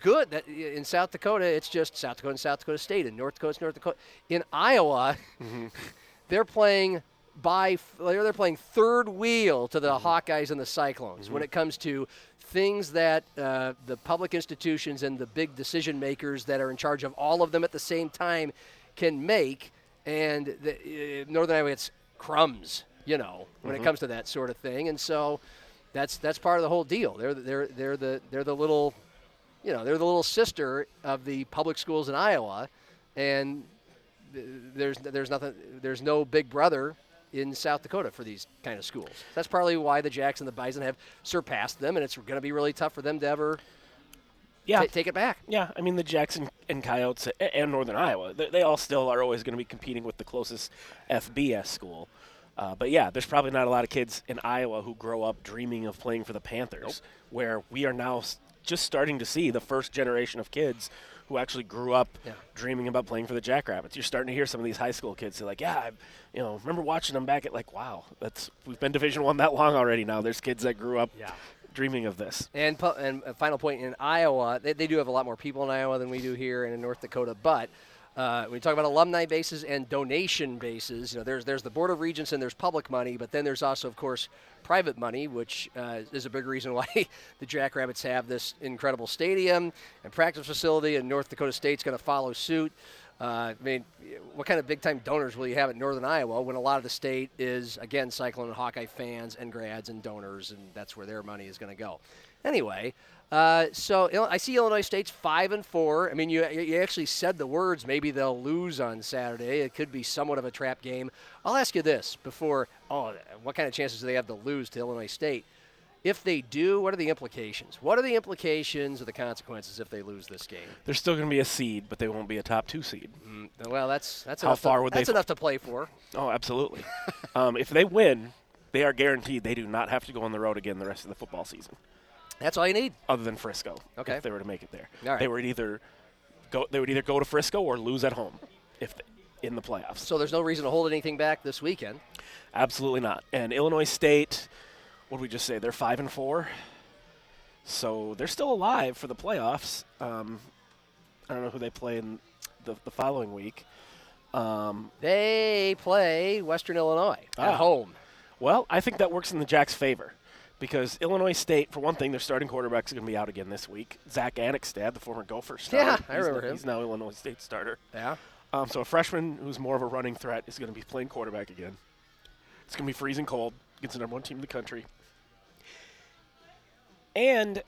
[SPEAKER 1] good. That in South Dakota, it's just South Dakota and South Dakota State. In North Dakota, North Dakota. In Iowa, they're playing by they're playing third wheel to the Hawkeyes and the Cyclones when it comes to things that uh, the public institutions and the big decision makers that are in charge of all of them at the same time can make. And the, uh, Northern Iowa gets crumbs, you know, when it comes to that sort of thing. And so that's that's part of the whole deal. They're they're they're the they're the little you know, they're the little sister of the public schools in Iowa, and there's there's nothing there's no big brother in South Dakota for these kind of schools. That's probably why the Jacks and the Bison have surpassed them, and it's going to be really tough for them to ever
[SPEAKER 2] Yeah.
[SPEAKER 1] ta- take it back.
[SPEAKER 2] Yeah, I mean the Jackson and Coyotes and Northern Iowa, they, they all still are always going to be competing with the closest FBS school. Uh, but yeah, there's probably not a lot of kids in Iowa who grow up dreaming of playing for the Panthers, where we are now just starting to see the first generation of kids who actually grew up
[SPEAKER 1] Yeah.
[SPEAKER 2] dreaming about playing for the Jackrabbits. You're starting to hear some of these high school kids say like, "Yeah, I, you know, remember watching them back at like, wow, that's we've been Division One that long already. Now there's kids that grew up
[SPEAKER 1] Yeah.
[SPEAKER 2] dreaming of this."
[SPEAKER 1] And pu- and a final point in Iowa, they, they do have a lot more people in Iowa than we do here and in North Dakota. But uh, when you talk about alumni bases and donation bases, you know, there's there's the Board of Regents and there's public money, but then there's also, of course, private money, which uh, is a big reason why the Jackrabbits have this incredible stadium and practice facility, and North Dakota State's going to follow suit. Uh, I mean, what kind of big time donors will you have at Northern Iowa when a lot of the state is, again, Cyclone and Hawkeye fans and grads and donors, and that's where their money is going to go? Anyway, uh, so I see Illinois State's five and four. I mean, you you actually said the words. Maybe they'll lose on Saturday. It could be somewhat of a trap game. I'll ask you this before. Oh, what kind of chances do they have to lose to Illinois State? If they do, what are the implications? What are the implications or the consequences if they lose this game?
[SPEAKER 2] They're still going to be a seed, but they won't be a top two seed.
[SPEAKER 1] Well, that's that's
[SPEAKER 2] How
[SPEAKER 1] enough
[SPEAKER 2] far
[SPEAKER 1] to,
[SPEAKER 2] would they
[SPEAKER 1] that's
[SPEAKER 2] f-
[SPEAKER 1] enough to play for.
[SPEAKER 2] Oh, absolutely. um, if they win, they are guaranteed they do not have to go on the road again the rest of the football season,
[SPEAKER 1] That's all you need.
[SPEAKER 2] other than Frisco.
[SPEAKER 1] Okay.
[SPEAKER 2] If they were to make it there,
[SPEAKER 1] right.
[SPEAKER 2] they would either go. They would either go to Frisco or lose at home, if they, in the playoffs.
[SPEAKER 1] So there's no reason to hold anything back this weekend.
[SPEAKER 2] Absolutely not. And Illinois State, what did we just say? They're five and four, so they're still alive for the playoffs. Um, I don't know who they play in the, the following week. Um,
[SPEAKER 1] They play Western Illinois at
[SPEAKER 2] Ah.
[SPEAKER 1] home.
[SPEAKER 2] Well, I think that works in the Jacks' favor because Illinois State, for one thing, their starting quarterback is going to be out again this week. Zack Annexstad, the former Gopher starter.
[SPEAKER 1] Yeah, I
[SPEAKER 2] he's
[SPEAKER 1] remember
[SPEAKER 2] now,
[SPEAKER 1] him.
[SPEAKER 2] He's now Illinois State starter.
[SPEAKER 1] Yeah.
[SPEAKER 2] Um, so a freshman who's more of a running threat is going to be playing quarterback again. It's going to be freezing cold against the number one team in the country. And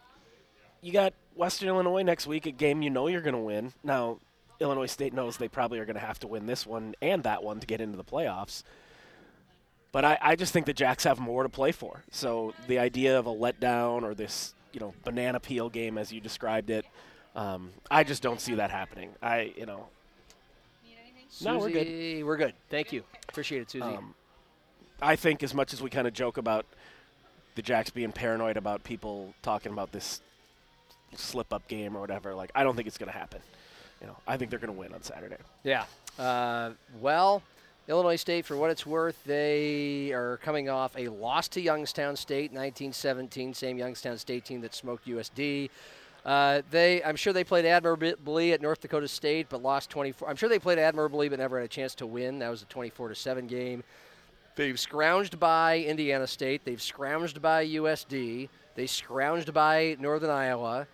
[SPEAKER 2] you got Western Illinois next week, a game you know you're going to win. Now, Illinois State knows they probably are going to have to win this one and that one to get into the playoffs. But I, I just think the Jacks have more to play for. So the idea of a letdown or this, you know, banana peel game as you described it, um, I just don't see that happening. I, you know, No, we're good.
[SPEAKER 1] We're good. Thank you. Appreciate it, Susie.
[SPEAKER 2] Um, I think as much as we kind of joke about the Jacks being paranoid about people talking about this slip up game or whatever, like I don't think it's going to happen. You know, I think they're going to win on Saturday.
[SPEAKER 1] yeah. Uh, well, Illinois State, for what it's worth, they are coming off a loss to Youngstown State, 1917, same Youngstown State team that smoked USD. Uh, they, I'm sure they played admirably at North Dakota State, but lost 24. I'm sure they played admirably, but never had a chance to win. That was a 24 to seven game. They've scrounged by Indiana State. They've scrounged by USD. They scrounged by Northern Iowa.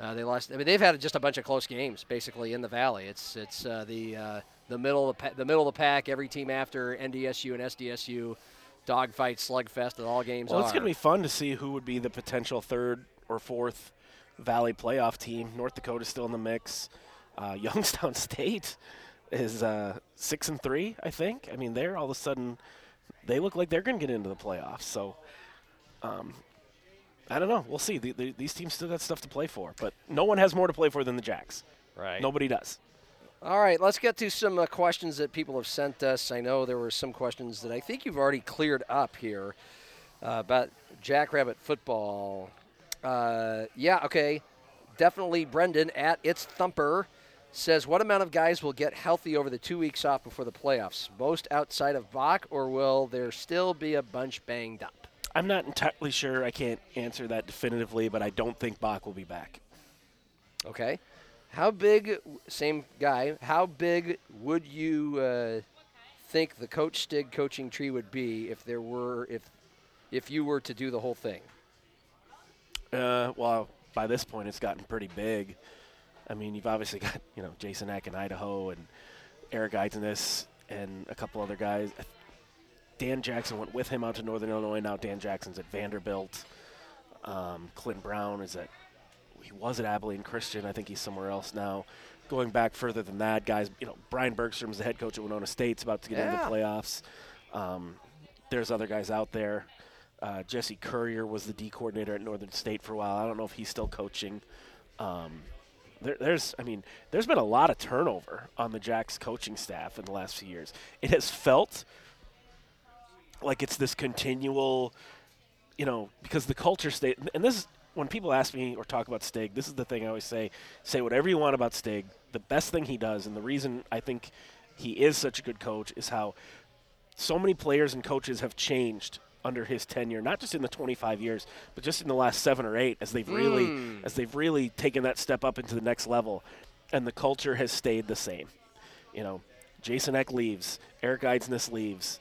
[SPEAKER 1] Uh, they lost. I mean, they've had just a bunch of close games, basically in the valley. It's it's uh, the uh, the middle of the, pa- the middle of the pack. Every team after NDSU and SDSU, dogfight, slugfest, that all games
[SPEAKER 2] Well,
[SPEAKER 1] are.
[SPEAKER 2] it's going to be fun to see who would be the potential third or fourth Valley playoff team. North Dakota's still in the mix. Uh, Youngstown State is uh, six and three, I think. I mean, they're all of a sudden they look like they're going to get into the playoffs. So, um, I don't know. We'll see. The, the, these teams still got stuff to play for, but no one has more to play for than the Jacks.
[SPEAKER 1] right.
[SPEAKER 2] Nobody does.
[SPEAKER 1] All right, let's get to some uh, questions that people have sent us. I know there were some questions that I think you've already cleared up here uh, about Jackrabbit football. Uh, yeah, okay. Definitely Brendan at It's Thumper says, What amount of guys will get healthy over the two weeks off before the playoffs? Most outside of Bach, or will there still be a bunch banged up?
[SPEAKER 2] I'm not entirely sure. I can't answer that definitively, but I don't think Bach will be back.
[SPEAKER 1] Okay. How big, same guy, how big would you uh, think the Coach Stig coaching tree would be if there were if if you were to do the whole thing?
[SPEAKER 2] Uh, well, by this point, it's gotten pretty big. I mean, you've obviously got you know Jason Eck in Idaho and Eric Eidsness and a couple other guys. Dan Jackson went with him out to Northern Illinois. Now Dan Jackson's at Vanderbilt. Um, Clint Brown is at he was at Abilene Christian. I think he's somewhere else now. Going back further than that, guys, you know Brian Bergstrom's the head coach at Winona State's about to get into the playoffs. Um, there's other guys out there. Uh, Jesse Courier was the D coordinator at Northern State for a while. I don't know if he's still coaching. Um, there, there's, I mean, there's been a lot of turnover on the Jacks coaching staff in the last few years. It has felt like it's this continual, you know, because the culture state, and this is when people ask me or talk about Stig, this is the thing I always say: say whatever you want about Stig. The best thing he does, and the reason I think he is such a good coach, is how so many players and coaches have changed under his tenure, not just in the 25 years, but just in the last seven or eight, as they've really, hmm. as they've really taken that step up into the next level, and the culture has stayed the same. You know, Jason Eck leaves, Eric Eidsness leaves,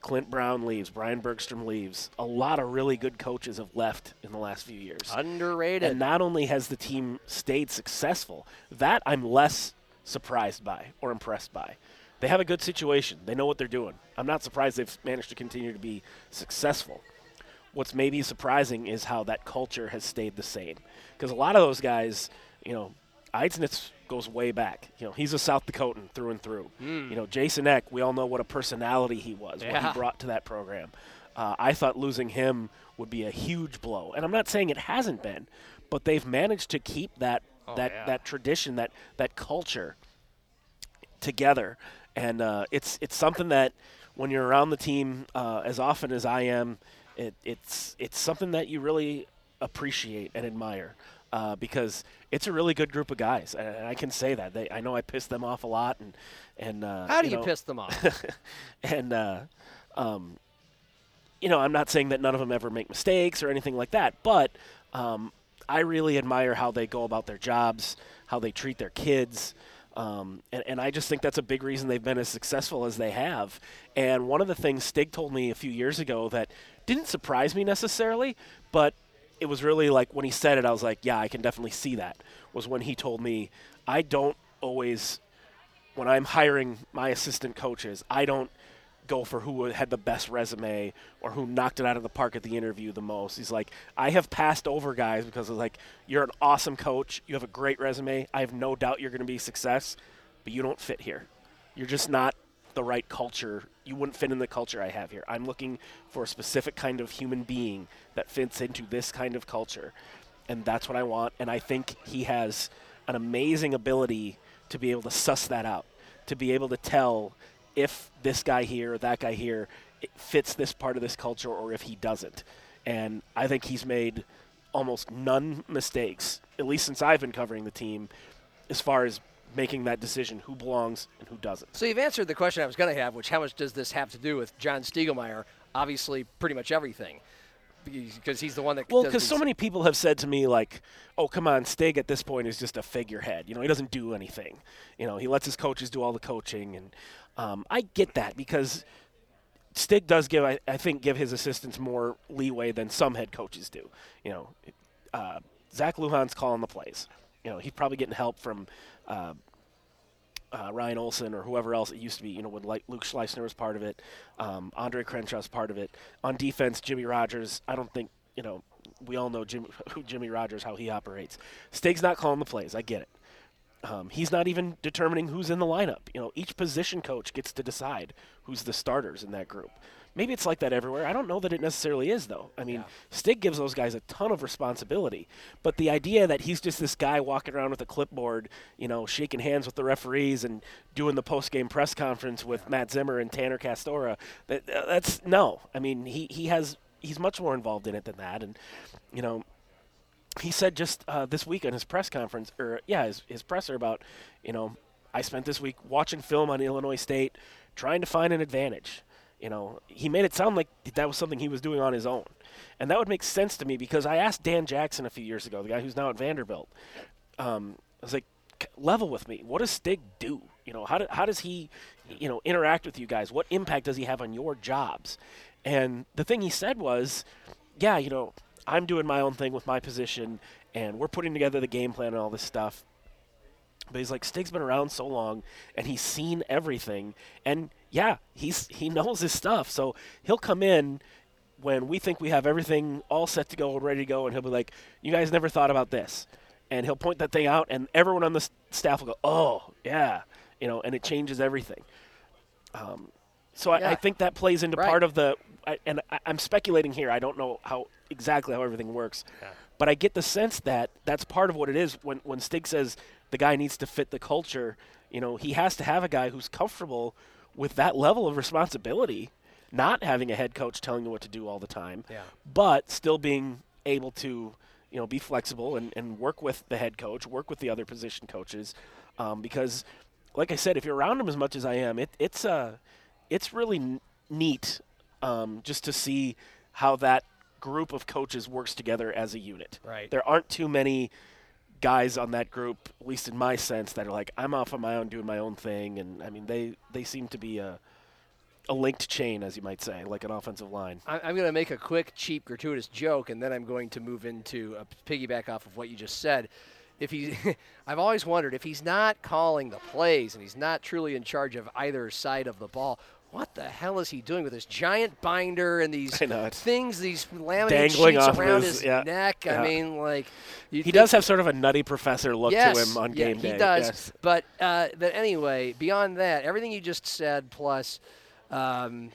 [SPEAKER 2] Clint Brown leaves, Brian Bergstrom leaves. A lot of really good coaches have left in the last few years.
[SPEAKER 1] Underrated.
[SPEAKER 2] And not only has the team stayed successful, that I'm less surprised by or impressed by. They have a good situation. They know what they're doing. I'm not surprised they've managed to continue to be successful. What's maybe surprising is how that culture has stayed the same. Because a lot of those guys, you know, Eidsness goes way back. You know, he's a South Dakotan through and through. You know, Jason Eck, we all know what a personality he was, what he brought to that program. Uh, I thought losing him would be a huge blow, and I'm not saying it hasn't been, but they've managed to keep that that
[SPEAKER 1] yeah.
[SPEAKER 2] that tradition, that that culture together, and uh, it's it's something that when you're around the team uh, as often as I am, it, it's it's something that you really appreciate and admire. Uh, because it's a really good group of guys, and I can say that. They, I know I piss them off a lot, and and uh,
[SPEAKER 1] How do you,
[SPEAKER 2] know,
[SPEAKER 1] piss them off?
[SPEAKER 2] and uh, um, you know, I'm not saying that none of them ever make mistakes or anything like that, but um, I really admire how they go about their jobs, how they treat their kids. Um, and, and I just think that's a big reason they've been as successful as they have. And one of the things Stig told me a few years ago that didn't surprise me necessarily, but it was really like when he said it, I was like, yeah, I can definitely see that. Was when he told me, I don't always when I'm hiring my assistant coaches, I don't go for who had the best resume or who knocked it out of the park at the interview the most. He's like, I have passed over guys because like, you're an awesome coach, you have a great resume, I have no doubt you're going to be a success, but you don't fit here. You're just not the right culture. You wouldn't fit in the culture I have here. I'm looking for a specific kind of human being that fits into this kind of culture. And that's what I want. And I think he has an amazing ability to be able to suss that out, to be able to tell if this guy here or that guy here fits this part of this culture or if he doesn't. And I think he's made almost none mistakes, at least since I've been covering the team, as far as making that decision who belongs and who doesn't.
[SPEAKER 1] so you've answered the question I was going to have, which how much does this have to do with John Stiegelmeier? Obviously, pretty much everything, because he's the one that.
[SPEAKER 2] Well, because so many people have said to me, like, "Oh, come on, Stig at this point is just a figurehead. You know, he doesn't do anything. You know, he lets his coaches do all the coaching." And um, I get that because Stig does give, I, I think, give his assistants more leeway than some head coaches do. You know, uh, Zach Lujan's calling the plays. You know, he's probably getting help from. Uh, uh, Ryan Olson or whoever else it used to be, you know, when like Luke Schleusner was part of it, um, Andre Crenshaw's part of it. On defense, Jimmy Rogers. I don't think you know. We all know Jimmy, Jimmy Rogers, how he operates. Stig's not calling the plays. I get it. Um, he's not even determining who's in the lineup. You know, each position coach gets to decide who's the starters in that group. Maybe it's like that everywhere. I don't know that it necessarily is, though. I mean, Stig gives those guys a ton of responsibility. But the idea that he's just this guy walking around with a clipboard, you know, shaking hands with the referees and doing the post-game press conference with Matt Zimmer and Tanner Castora, that, uh, that's no. I mean, he, he has he's much more involved in it than that. And, you know, he said just uh, this week in his press conference, or yeah, his, his presser about, you know, I spent this week watching film on Illinois State, trying to find an advantage. You know, he made it sound like that was something he was doing on his own, and that would make sense to me because I asked Dan Jackson a few years ago, the guy who's now at Vanderbilt. Um, I was like, level with me. What does Stig do? You know, how, do, how does he, you know, interact with you guys? What impact does he have on your jobs? And the thing he said was, yeah, you know, I'm doing my own thing with my position, and we're putting together the game plan and all this stuff. But he's like, Stig's been around so long, and he's seen everything, and yeah, he's he knows his stuff. So he'll come in when we think we have everything all set to go and ready to go, and he'll be like, "You guys never thought about this," and he'll point that thing out, and everyone on the staff will go, "Oh, yeah," you know, and it changes everything. Um, so I,
[SPEAKER 1] Yeah.
[SPEAKER 2] I think that plays into
[SPEAKER 1] Right.
[SPEAKER 2] part of the, I, and I, I'm speculating here. I don't know how exactly how everything works, but I get the sense that that's part of what it is. When when Stig says the guy needs to fit the culture, you know, he has to have a guy who's comfortable with that level of responsibility, not having a head coach telling you what to do all the time,
[SPEAKER 1] Yeah.
[SPEAKER 2] but still being able to, you know, be flexible and, and work with the head coach, work with the other position coaches, um, because, like I said, if you're around him as much as I am, it, it's uh, it's really n- neat um, just to see how that group of coaches works together as a unit.
[SPEAKER 1] Right.
[SPEAKER 2] There aren't too many guys on that group, at least in my sense, that are like, I'm off on my own doing my own thing. And I mean, they, they seem to be a, a linked chain, as you might say, like an offensive line.
[SPEAKER 1] I- I'm going to make a quick, cheap, gratuitous joke, and then I'm going to move into a piggyback off of what you just said. If he, I've always wondered if he's not calling the plays and he's not truly in charge of either side of the ball. What the hell is he doing with this giant binder and these
[SPEAKER 2] I know, it's
[SPEAKER 1] things, these laminated
[SPEAKER 2] dangling
[SPEAKER 1] sheets around
[SPEAKER 2] his-
[SPEAKER 1] his,
[SPEAKER 2] yeah,
[SPEAKER 1] neck?
[SPEAKER 2] yeah.
[SPEAKER 1] I mean, like
[SPEAKER 2] He does have sort of a nutty professor look
[SPEAKER 1] yes,
[SPEAKER 2] to him on
[SPEAKER 1] yeah,
[SPEAKER 2] game day.
[SPEAKER 1] He does.
[SPEAKER 2] Yes.
[SPEAKER 1] But uh, but anyway, beyond that, everything you just said, plus, um,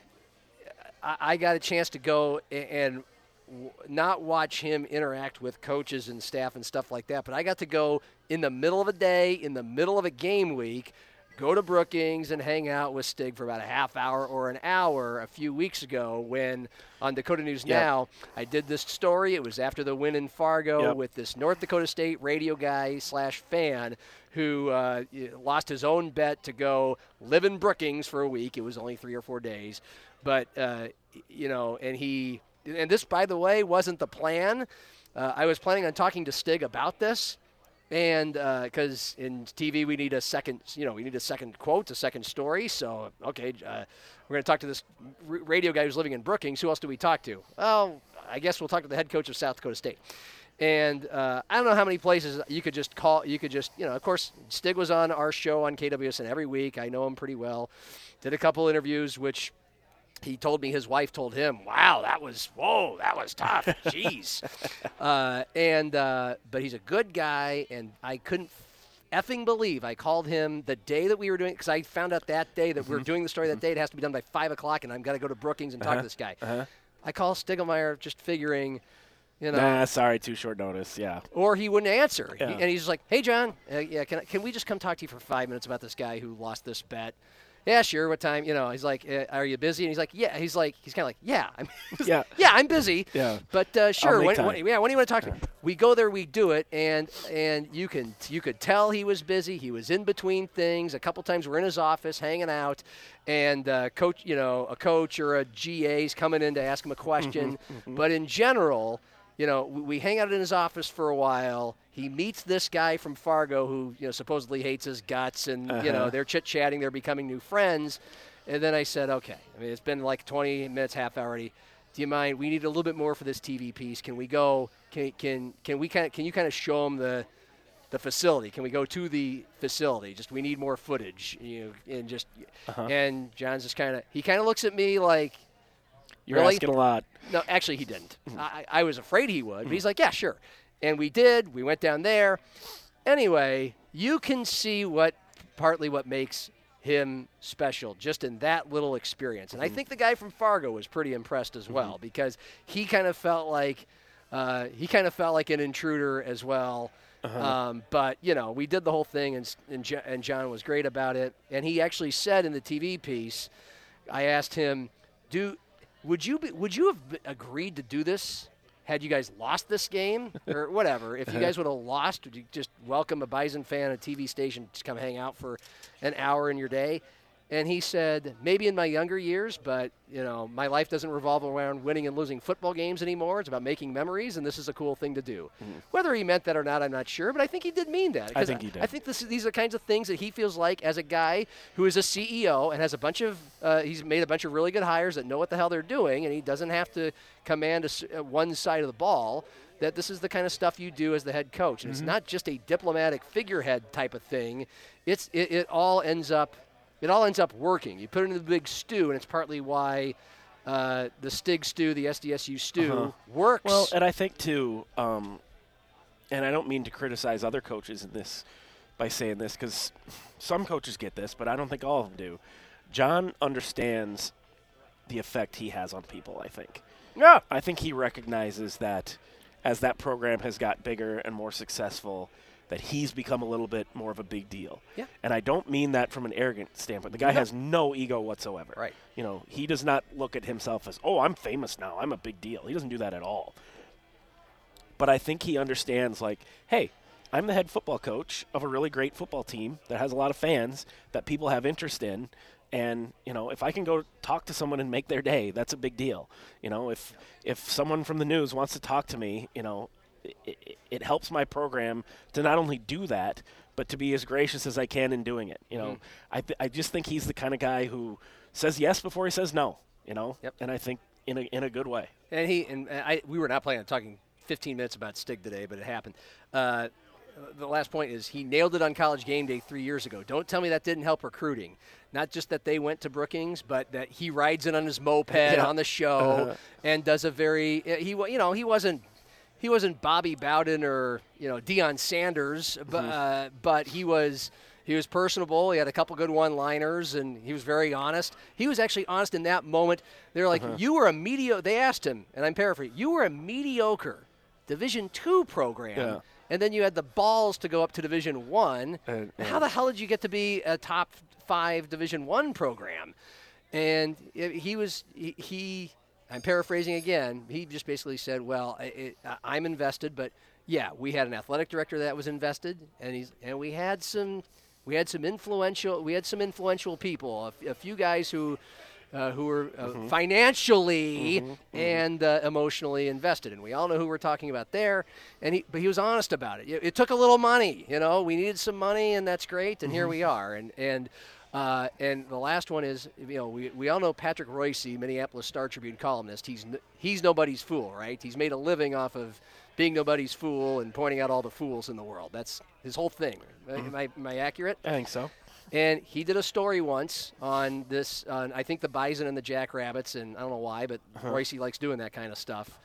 [SPEAKER 1] I, I got a chance to go and w- not watch him interact with coaches and staff and stuff like that. But I got to go in the middle of a day, in the middle of a game week. Go to Brookings and hang out with Stig for about a half hour or an hour a few weeks ago when on Dakota News
[SPEAKER 2] Yep.
[SPEAKER 1] Now I did this story. It was after the win in Fargo
[SPEAKER 2] Yep.
[SPEAKER 1] with this North Dakota State radio guy slash fan who uh, lost his own bet to go live in Brookings for a week. It was only three or four days, but uh, you know, and he and this, by the way, wasn't the plan. Uh, I was planning on talking to Stig about this, and because in TV we need a second, you know, we need a second quote, a second story. So okay, uh, we're going to talk to this r- radio guy who's living in Brookings. Who else do we talk to? Well, I guess we'll talk to the head coach of South Dakota State. And uh, I don't know how many places you could just call. You could just, you know, of course, Stig was on our show on KWSN every week. I know him pretty well. Did a couple interviews, which he told me his wife told him, "Wow, that was whoa, that was tough. Jeez." uh, and uh, but he's a good guy, and I couldn't effing believe I called him the day that we were doing because I found out that day that we are doing the story that day. It has to be done by five o'clock, and I'm gonna go to Brookings and talk to this guy. I call Stiegelmeier just figuring, you know,
[SPEAKER 2] Nah, sorry, too short notice. Yeah.
[SPEAKER 1] or he wouldn't answer. He- and he's just like, "Hey, John, uh, yeah, can, I- can we just come talk to you for five minutes about this guy who lost this bet?" Yeah, sure. What time? You know, he's like, uh, "Are you busy?" And he's like, "Yeah." He's like, he's kind of like, "Yeah, I'm,
[SPEAKER 2] Yeah.
[SPEAKER 1] yeah, I'm busy."
[SPEAKER 2] Yeah.
[SPEAKER 1] But uh, sure, when, when- yeah. When do you want to talk to me? We go there, we do it, and and you can you could tell he was busy. He was in between things. A couple times we're in his office hanging out, and uh, coach, you know, a coach or a GA's coming in to ask him a question.
[SPEAKER 2] Mm-hmm,
[SPEAKER 1] But in general, you know, we, we hang out in his office for a while. He meets this guy from Fargo who, you know, supposedly hates his guts, and you know,
[SPEAKER 2] Uh-huh.
[SPEAKER 1] they're chit chatting. They're becoming new friends. And then I said, okay. I mean, it's been like 20 minutes, half hour already. Do you mind? We need a little bit more for this TV piece. Can we go? Can can can we kind of can you kind of show them the the facility? Can we go to the facility? Just we need more footage. You know, and just
[SPEAKER 2] Uh-huh.
[SPEAKER 1] and John's just kind of he kind of looks at me like
[SPEAKER 2] You're
[SPEAKER 1] Really?
[SPEAKER 2] asking a lot.
[SPEAKER 1] no, actually, he didn't.
[SPEAKER 2] Mm-hmm.
[SPEAKER 1] I, I was afraid he would, but he's like, yeah, sure. And we did. We went down there. Anyway, you can see what partly what makes him special just in that little experience. And I
[SPEAKER 2] Mm-hmm.
[SPEAKER 1] think the guy from Fargo was pretty impressed as well because he kind of felt like uh, he kind of felt like an intruder as well.
[SPEAKER 2] Uh-huh.
[SPEAKER 1] Um, but you know, we did the whole thing, and, and and John was great about it. And he actually said in the TV piece, I asked him, "Do would you be, would you have agreed to do this had you guys lost this game or whatever? If you guys uh-huh. would have lost, would you just welcome a Bison fan, a TV station to come hang out for an hour in your day?" And he said, maybe in my younger years, but you know, my life doesn't revolve around winning and losing football games anymore. It's about making memories, and this is a cool thing to do. Whether he meant that or not, I'm not sure, but I think he did mean that.
[SPEAKER 2] Mm-hmm. I think he did.
[SPEAKER 1] I think this, these are kinds of things that he feels like as a guy who is a CEO and has a bunch of, uh, he's made a bunch of really good hires that know what the hell they're doing, and he doesn't have to command a uh, one side of the ball. That this is the kind of stuff you do as the head coach, and
[SPEAKER 2] Mm-hmm.
[SPEAKER 1] it's not just a diplomatic figurehead type of thing. It's it, it all ends up, it all ends up working. You put it in the big stew, and it's partly why. Uh, the Stig stew, the SDSU stew,
[SPEAKER 2] Uh-huh.
[SPEAKER 1] works.
[SPEAKER 2] Well, and I think too, um, and I don't mean to criticize other coaches in this by saying this because some coaches get this, but I don't think all of them do. John understands the effect he has on people. I think.
[SPEAKER 1] yeah,
[SPEAKER 2] I think he recognizes that as that program has got bigger and more successful, that he's become a little bit more of a big deal.
[SPEAKER 1] Yeah.
[SPEAKER 2] And I don't mean that from an arrogant standpoint. The guy
[SPEAKER 1] No.
[SPEAKER 2] has no ego whatsoever.
[SPEAKER 1] Right.
[SPEAKER 2] You know, he does not look at himself as, oh, I'm famous now. I'm a big deal. He doesn't do that at all. But I think he understands, like, hey, I'm the head football coach of a really great football team that has a lot of fans that people have interest in. And you know, if I can go talk to someone and make their day, that's a big deal. You know, if if someone from the news wants to talk to me, you know, it, it, helps my program to not only do that, but to be as gracious as I can in doing it. You know,
[SPEAKER 1] Mm-hmm.
[SPEAKER 2] I th- I just think he's the kind of guy who says yes before he says no. You know,
[SPEAKER 1] Yep.
[SPEAKER 2] and I think in a in a good way.
[SPEAKER 1] And he and I we were not planning on talking 15 minutes about Stig today, but it happened. Uh, the last point is he nailed it on college game day three years ago. Don't tell me that didn't help recruiting. Not just that they went to Brookings, but that he rides it on his moped
[SPEAKER 2] Yeah.
[SPEAKER 1] on the show and does a very he you know he wasn't he wasn't Bobby Bowden or you know Deion Sanders, but mm-hmm. uh, but he was he was personable. He had a couple good one-liners, and he was very honest. He was actually honest in that moment. They're like, uh-huh. "You were a mediocre." They asked him, and I'm paraphrasing. You were a mediocre Division two program,
[SPEAKER 2] Yeah.
[SPEAKER 1] and then you had the balls to go up to Division one. How the hell did you get to be a top five Division one program? And eh, he was he, he I'm paraphrasing again. He just basically said, "Well, I- it, I'm invested, but yeah, we had an athletic director that was invested, and he's and we had some we had some influential we had some influential people, a few guys who." Uh, who were uh, financially and uh, emotionally invested, and we all know who we're talking about there. And he, but he was honest about it. It, it took a little money, you know. We needed some money, and that's great. And here we are. And and uh, and the last one is, you know, we, we all know Patrick Royce, Minneapolis Star Tribune columnist. He's he's nobody's fool, right? He's made a living off of being nobody's fool and pointing out all the fools in the world. That's his whole thing. Am, I, am I accurate?
[SPEAKER 2] I think so.
[SPEAKER 1] And he did a story once on this, on I think the bison and the jackrabbits, and I don't know why, but Royce likes doing that kind of stuff.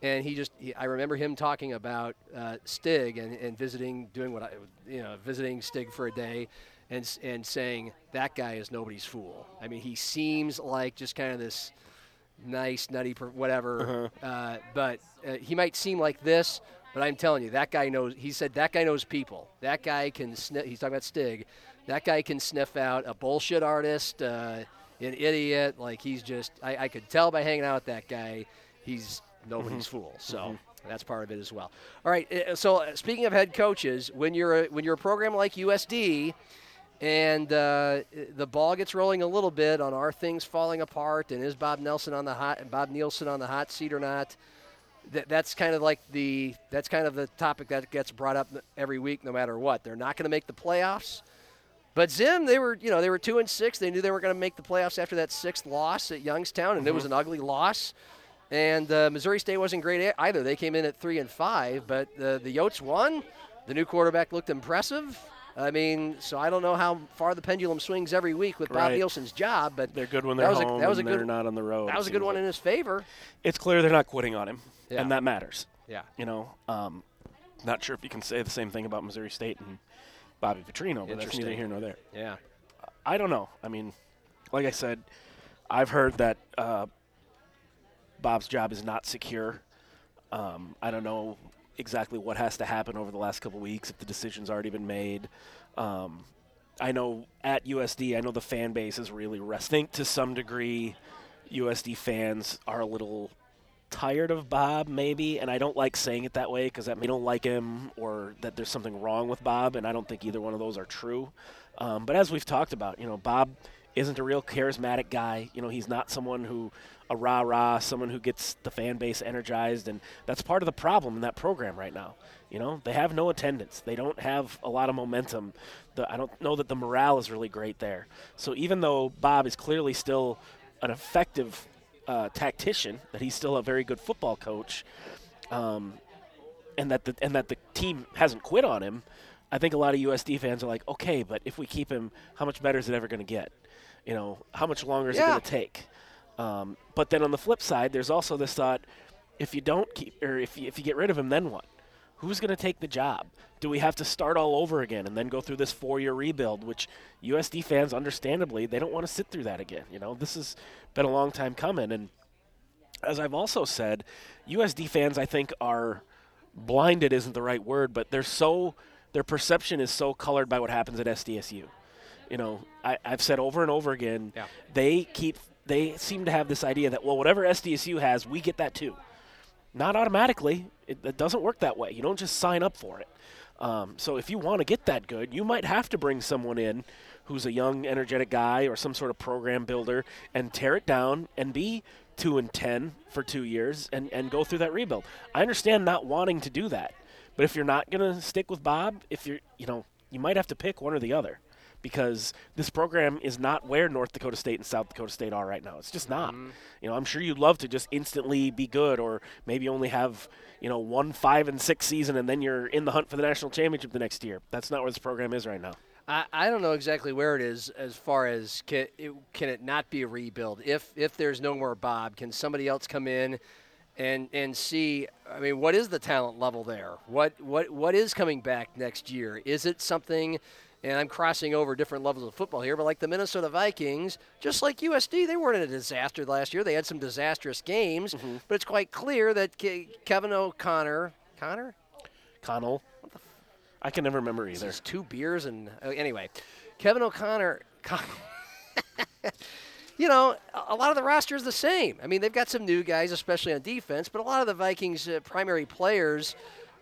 [SPEAKER 1] And he just, he, I remember him talking about uh, Stig and, and visiting, doing what I, you know, visiting Stig for a day, and and saying that guy is nobody's fool. I mean, he seems like just kind of this nice, nutty, whatever. Uh, but uh, he might seem like this, but I'm telling you, that guy knows. He said that guy knows people. That guy can sniff. He's talking about Stig. That guy can sniff out a bullshit artist, uh, an idiot. Like he's just. I, I could tell by hanging out with that guy. He's nobody's fool. So. That's part of it as well. All right. uh, So uh, speaking of head coaches, when you're a, when you're a program like USD, and uh, the ball gets rolling a little bit on are things falling apart and is Bob Nelson on the hot Bob Nielsen on the hot seat or not? That, that's kind of like the that's kind of the topic that gets brought up every week, no matter what. They're not going to make the playoffs, but Zim they were you know they were two and six. They knew they were going to make the playoffs after that sixth loss at Youngstown, and it was an ugly loss. And uh, Missouri State wasn't great either. They came in at three and five, but uh, the Yotes won. The new quarterback looked impressive. I mean, so I don't know how far the pendulum swings every week with Bob
[SPEAKER 2] Right.
[SPEAKER 1] Nielsen's job, but
[SPEAKER 2] They're good when they're
[SPEAKER 1] was
[SPEAKER 2] home.
[SPEAKER 1] a, that was a good
[SPEAKER 2] they're not on the road.
[SPEAKER 1] that was a good one
[SPEAKER 2] like.
[SPEAKER 1] in his favor.
[SPEAKER 2] It's clear they're not quitting on him,
[SPEAKER 1] Yeah.
[SPEAKER 2] and that matters.
[SPEAKER 1] Yeah.
[SPEAKER 2] You know, um, not sure if you can say the same thing about Missouri State and Bobby Petrino, but that's neither here nor there.
[SPEAKER 1] Yeah.
[SPEAKER 2] I don't know. I mean, like I said, I've heard that uh, Bob's job is not secure. Um, I don't know exactly what has to happen over the last couple weeks if the decision's already been made. Um, I know at USD, I know the fan base is really resting. I think to some degree, USD fans are a little tired of Bob, maybe, and I don't like saying it that way because that may don't like him or that there's something wrong with Bob, and I don't think either one of those are true. Um, but as we've talked about, you know, Bob isn't a real charismatic guy. You know, he's not someone who a rah rah, someone who gets the fan base energized, and that's part of the problem in that program right now. You know, they have no attendance. They don't have a lot of momentum. The, I don't know that the morale is really great there. So even though Bob is clearly still an effective uh, tactician, that he's still a very good football coach, um, and that the and that the team hasn't quit on him, I think a lot of USD fans are like, okay, but if we keep him, how much better is it ever going to get? You know, how much longer is it going to take? Um, but then on the flip side, there's also this thought: if you don't keep, or if you, if you get rid of him, then what? Who's going to take the job? Do we have to start all over again and then go through this four-year rebuild? Which USD fans, understandably, they don't want to sit through that again. You know, this has been a long time coming, and as I've also said, USD fans, I think, are blinded isn't the right word, but they're so their perception is so colored by what happens at SDSU. You know, I, I've said over and over again,
[SPEAKER 1] Yeah.
[SPEAKER 2] they keep they seem to have this idea that well, whatever SDSU has, we get that too. Not automatically. It, it doesn't work that way. You don't just sign up for it. Um, so if you want to get that good, you might have to bring someone in who's a young, energetic guy or some sort of program builder and tear it down and be two and ten for two years and, and go through that rebuild. I understand not wanting to do that, but if you're not gonna stick with Bob, if you're you know, you might have to pick one or the other. Because this program is not where North Dakota State and South Dakota State are right now. It's just not. Mm-hmm. You know, I'm sure you'd love to just instantly be good, or maybe only have you know one five and six season, and then you're in the hunt for the national championship the next year. That's not where this program is right now.
[SPEAKER 1] I, I don't know exactly where it is as far as can it, can it not be a rebuild if if there's no more Bob can somebody else come in and and see I mean what is the talent level there what what what is coming back next year is it something and I'm crossing over different levels of football here but like the Minnesota Vikings just like USD they weren't in a disaster last year they had some disastrous games but it's quite clear that Ke- Kevin O'Connor Connor
[SPEAKER 2] Connell, I can never remember either.
[SPEAKER 1] there's two beers and uh, anyway, Kevin O'Connor. Con- you know, a- a lot of the roster is the same. I mean, they've got some new guys, especially on defense, but a lot of the Vikings' uh, primary players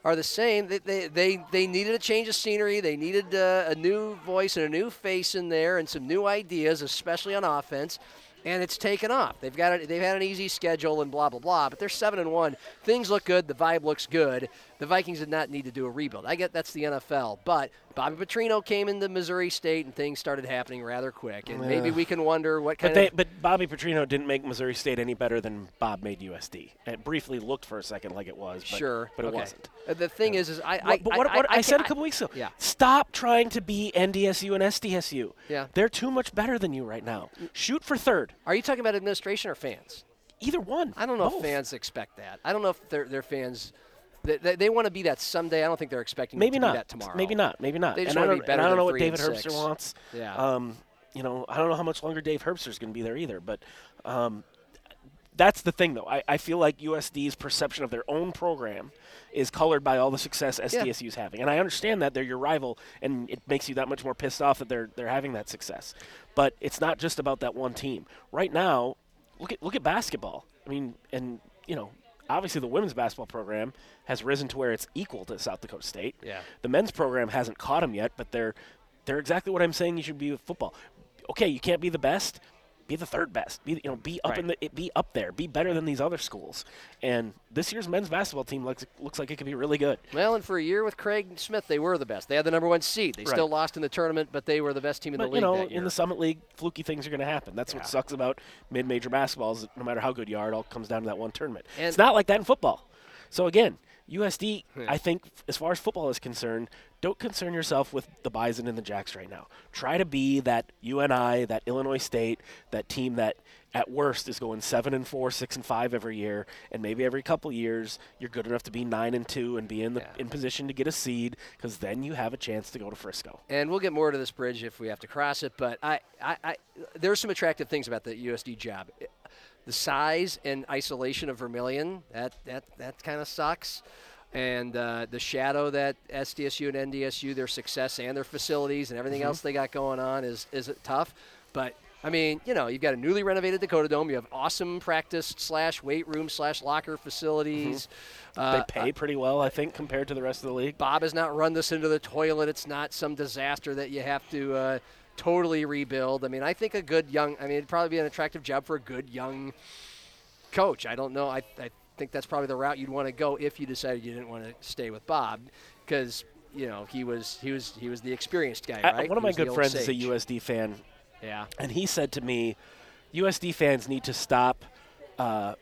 [SPEAKER 1] are the same. They, they, they, they needed a change of scenery. They needed uh, a new voice and a new face in there and some new ideas, especially on offense. And it's taken off. They've got a, they've had an easy schedule and blah blah blah. But they're seven and one. Things look good. The vibe looks good. The Vikings did not need to do a rebuild. I get that's the NFL, but Bobby Petrino came into Missouri State and things started happening rather quick. And maybe we can wonder what kind
[SPEAKER 2] But they,
[SPEAKER 1] of
[SPEAKER 2] but Bobby Petrino didn't make Missouri State any better than Bob made USD. It briefly looked for a second like it was, but,
[SPEAKER 1] sure,
[SPEAKER 2] but it
[SPEAKER 1] okay.
[SPEAKER 2] wasn't.
[SPEAKER 1] Uh, The thing is, is I, I
[SPEAKER 2] but what,
[SPEAKER 1] I,
[SPEAKER 2] what I,
[SPEAKER 1] I,
[SPEAKER 2] said a couple weeks ago.
[SPEAKER 1] Yeah.
[SPEAKER 2] Stop trying to be NDSU and SDSU.
[SPEAKER 1] Yeah.
[SPEAKER 2] They're too much better than you right now. Shoot for third.
[SPEAKER 1] Are you talking about administration or fans?
[SPEAKER 2] Either one.
[SPEAKER 1] I don't know
[SPEAKER 2] Both.
[SPEAKER 1] if fans expect that. I don't know if their their fans. They, they, they want to be that someday. I don't think they're expecting
[SPEAKER 2] Maybe
[SPEAKER 1] to be
[SPEAKER 2] not.
[SPEAKER 1] that tomorrow.
[SPEAKER 2] Maybe not. Maybe not.
[SPEAKER 1] They just
[SPEAKER 2] and I
[SPEAKER 1] wanna
[SPEAKER 2] don't,
[SPEAKER 1] be
[SPEAKER 2] and
[SPEAKER 1] better
[SPEAKER 2] I don't know what David
[SPEAKER 1] and
[SPEAKER 2] Herbster wants.
[SPEAKER 1] Yeah.
[SPEAKER 2] Um, you know, I don't know how much longer Dave Herbster's going to be there either. But um, that's the thing, though. I, I feel like USD's perception of their own program is colored by all the success SDSU SDSU's having, and I understand that they're your rival, and it makes you that much more pissed off that they're they're having that success. But it's not just about that one team. Right now, look at look at basketball. I mean, and you know. Obviously, the women's basketball program has risen to where it's equal to South Dakota State.
[SPEAKER 1] Yeah.
[SPEAKER 2] The men's program hasn't caught them yet, but they're they're exactly what I'm saying you should be with football. Okay, you can't be the best, be the third best. Be you know be up in the be up there, be better than these other schools. And this year's men's basketball team looks looks like it could be really good.
[SPEAKER 1] Well, and for a year with Craig Smith, they were the best. They had the number one seed. They
[SPEAKER 2] Right.
[SPEAKER 1] still lost in the tournament, but they were the best team in
[SPEAKER 2] But
[SPEAKER 1] the league
[SPEAKER 2] you know, in the Summit League, fluky things are going to happen. That's what sucks about mid-major basketball. Is no matter how good you are, it all comes down to that one tournament.
[SPEAKER 1] And-
[SPEAKER 2] it's not like that in football. So again, USD, I think, as far as football is concerned, don't concern yourself with the Bison and the Jacks right now. Try to be that UNI, that Illinois State, that team that at worst is going seven and four, six and five every year, and maybe every couple years you're good enough to be nine and two and be in the
[SPEAKER 1] Yeah.
[SPEAKER 2] in position to get a seed, because then you have a chance to go to Frisco.
[SPEAKER 1] and we'll get more to this bridge if we have to cross it. But I, I, I there's some attractive things about the USD job. The size and isolation of Vermillion that that that kind of sucks, and uh, the shadow that SDSU and NDSU, their success and their facilities and everything else they got going on is is tough. But I mean, you know, you've got a newly renovated Dakota Dome. You have awesome practice slash weight room slash locker facilities. Uh,
[SPEAKER 2] They pay pretty well, I think, compared to the rest of the league.
[SPEAKER 1] Bob has not run this into the toilet. It's not some disaster that you have to uh, totally rebuild. I mean, I think a good young. I mean, it'd probably be an attractive job for a good young coach. I don't know. I, I think that's probably the route you'd want to go if you decided you didn't want to stay with Bob, because you know he was he was he was the experienced guy,
[SPEAKER 2] I-
[SPEAKER 1] right?
[SPEAKER 2] one of my good friends is a. USD fan,
[SPEAKER 1] Yeah.
[SPEAKER 2] and he said to me, USD fans need to stop uh,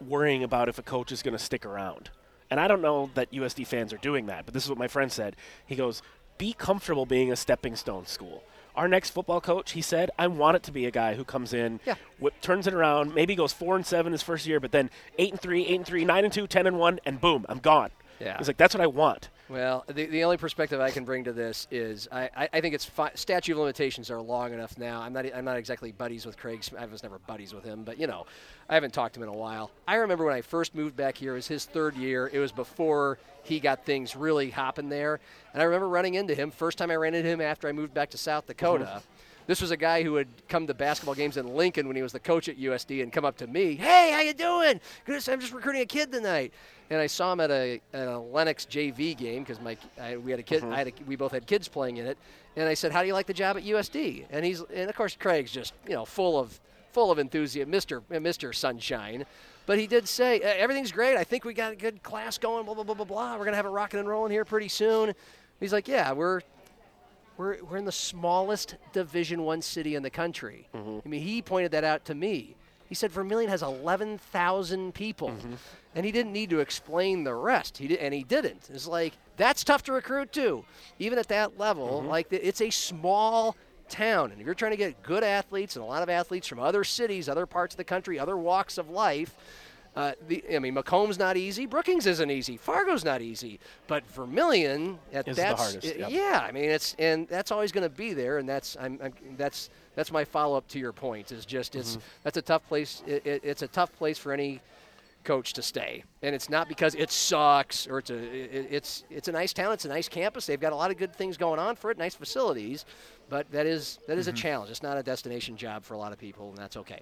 [SPEAKER 2] worrying about if a coach is going to stick around. And I don't know that USD fans are doing that, but this is what my friend said. He goes, "Be comfortable being a stepping stone school." Our next football coach, he said, I want it to be a guy who comes in,
[SPEAKER 1] Yeah.
[SPEAKER 2] whip, turns it around, maybe goes four and seven his first year, but then eight and three, eight and three, nine and two, ten and one, and boom, I'm gone.
[SPEAKER 1] Yeah.
[SPEAKER 2] He's like, that's what I want.
[SPEAKER 1] Well, the, the only perspective I can bring to this is I, I, I think it's fi- statute of limitations are long enough now. I'm not I'm not exactly buddies with Craig. I was never buddies with him, but you know, I haven't talked to him in a while. I remember when I first moved back here. It was his third year. It was before he got things really hopping there, and I remember running into him first time I ran into him after I moved back to South Dakota. Mm-hmm. This was a guy who had come to basketball games in Lincoln when he was the coach at USD and come up to me, "Hey, how you doing? I'm just recruiting a kid tonight." And I saw him at a, at a Lennox JV game because my I, we had a kid. I had a, we both had kids playing in it, and I said, "How do you like the job at USD?" And he's and of course Craig's just you know full of full of enthusiasm, Mister Mister Sunshine. But he did say "Uh, everything's great. I think we got a good class going. Blah blah blah blah blah. We're gonna have it rocking and rolling here pretty soon. He's like, "Yeah, we're we're, we're in the smallest division one city in the country. Mm-hmm. I mean he pointed that out to me. He said vermillion has 11000 people mm-hmm. and he didn't need to explain the rest. He did, and he didn't. It's like that's tough to recruit too. Even at that level mm-hmm. like it's a small town and if you're trying to get good athletes and a lot of athletes from other cities other parts of the country other walks of life uh, the, I mean, Macomb's not easy. Brookings isn't easy. Fargo's not easy. But Vermillion, at
[SPEAKER 2] Is the
[SPEAKER 1] that's
[SPEAKER 2] hardest, yep.
[SPEAKER 1] yeah. I mean, it's and that's always going to be there. And that's I'm, I'm that's that's my follow up to your point. Is just it's
[SPEAKER 2] Mm-hmm.
[SPEAKER 1] that's a tough place. It, it, it's a tough place for any coach to stay, and it's not because it sucks or it's a it, it's it's a nice town. It's a nice campus. They've got a lot of good things going on for it. Nice facilities, but that is that is
[SPEAKER 2] Mm-hmm.
[SPEAKER 1] a challenge. It's not a destination job for a lot of people, and that's okay.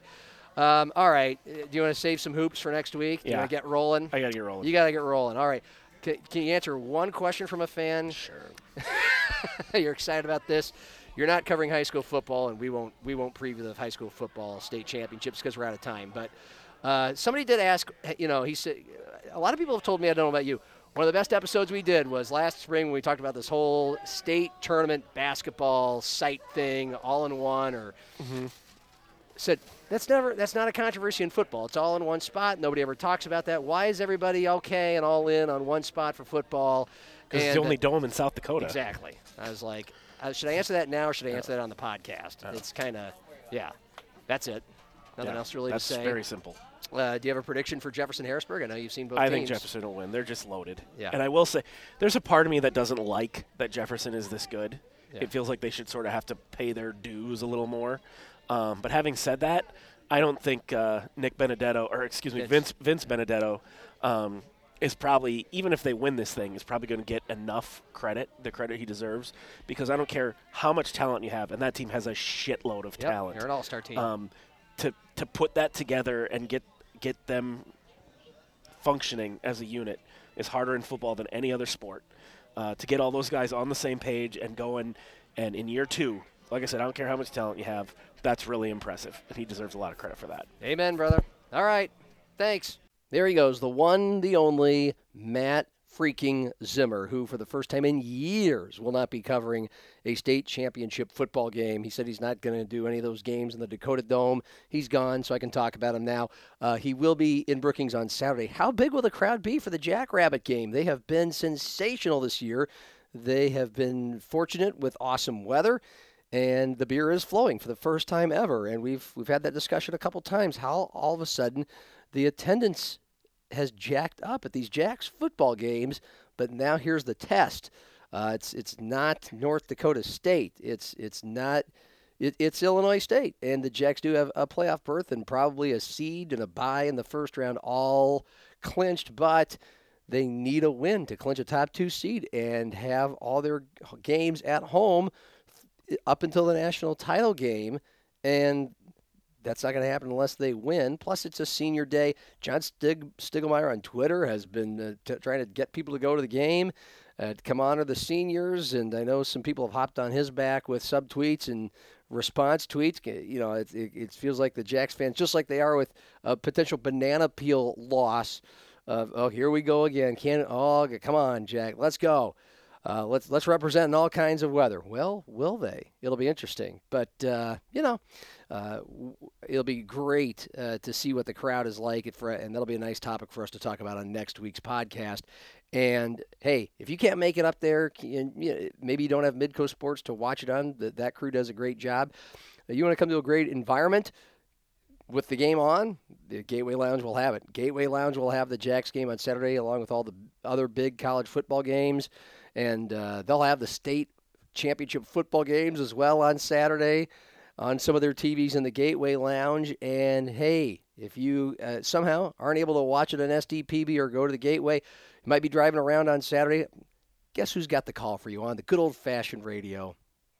[SPEAKER 1] Um, all right. Uh, Do you want to save some hoops for next week? Do you
[SPEAKER 2] Yeah.
[SPEAKER 1] want to get rolling?
[SPEAKER 2] I got to get rolling.
[SPEAKER 1] You got to get rolling. All right. Can, can you answer one question from a fan?
[SPEAKER 2] sure.
[SPEAKER 1] You're excited about this. You're not covering high school football, and we won't we won't preview the high school football state championships because we're out of time. But uh, somebody did ask. You know, he said a lot of people have told me I don't know about you. One of the best episodes we did was last spring when we talked about this whole state tournament basketball site thing, all in one, or said that's never that's not a controversy in football. It's all in one spot. Nobody ever talks about that. Why is everybody okay and all in on one spot for football?
[SPEAKER 2] Because it's the
[SPEAKER 1] uh,
[SPEAKER 2] only dome in South Dakota.
[SPEAKER 1] Exactly. I was like, uh, should I answer that now or should I answer that on the podcast? It's kind of, yeah, that's it. Nothing
[SPEAKER 2] Yeah,
[SPEAKER 1] else really to say.
[SPEAKER 2] That's very simple.
[SPEAKER 1] uh, do you have a prediction for Jefferson Harrisburg? I know you've seen both
[SPEAKER 2] I
[SPEAKER 1] teams.
[SPEAKER 2] think Jefferson will win. They're just loaded.
[SPEAKER 1] Yeah.
[SPEAKER 2] And I will say, there's a part of me that doesn't like that Jefferson is this good.
[SPEAKER 1] Yeah.
[SPEAKER 2] It feels like they should sort of have to pay their dues a little more. Um, but having said that, I don't think uh, Nick Benedetto, or excuse me,
[SPEAKER 1] Vince.
[SPEAKER 2] Vince Benedetto, um, is probably even if they win this thing, is probably going to get enough credit, the credit he deserves, because I don't care how much talent you have, and that team has a shitload of
[SPEAKER 1] Yep,
[SPEAKER 2] talent
[SPEAKER 1] You're an all-star team.
[SPEAKER 2] um, to to put that together and get get them functioning as a unit is harder in football than any other sport. Uh, to get all those guys on the same page and going, and in year two, like I said, I don't care how much talent you have. That's really impressive, and he deserves a lot of credit for that.
[SPEAKER 1] Amen, brother. All right. Thanks. There he goes, the one, the only Matt freaking Zimmer, who for the first time in years will not be covering a state championship football game. He said he's not going to do any of those games in the Dakota Dome. He's gone, so I can talk about him now. Uh, he will be in Brookings on Saturday. How big will the crowd be for the Jackrabbit game? They have been sensational this year. They have been fortunate with awesome weather and the beer is flowing for the first time ever. And we've we've had that discussion a couple times. How all of a sudden the attendance has jacked up at these Jacks football games, but now here's the test. Uh, it's it's not North Dakota State. It's it's not. It, it's Illinois State, and the Jacks do have a playoff berth and probably a seed and a bye in the first round, all clinched. But they need a win to clinch a top two seed and have all their games at home up until the national title game, and that's not going to happen unless they win. Plus, it's a senior day. John Stig- Stiegelmeier on Twitter has been uh, t- trying to get people to go to the game, uh, to come honor the seniors. And I know some people have hopped on his back with subtweets and response tweets. You know, it, it, it feels like the Jacks fans, just like they are with a potential banana peel loss. Of, oh, here we go again. Can oh, come on, Jack, let's go. Uh, let's let's represent in all kinds of weather. Well, will they? It'll be interesting. But uh, you know, uh, it'll be great uh, to see what the crowd is like, and that'll be a nice topic for us to talk about on next week's podcast. And hey, if you can't make it up there, you know, maybe you don't have Midco Sports to watch it on. That that crew does a great job. You want to come to a great environment with the game on, the Gateway Lounge will have it. Gateway Lounge will have the Jacks game on Saturday, along with all the other big college football games, and uh, they'll have the state championship football games as well on Saturday on some of their TVs in the Gateway Lounge. And hey, if you uh, somehow aren't able to watch it on SDPB or go to the Gateway, you might be driving around on Saturday. Guess who's got the call for you on the good old fashioned radio?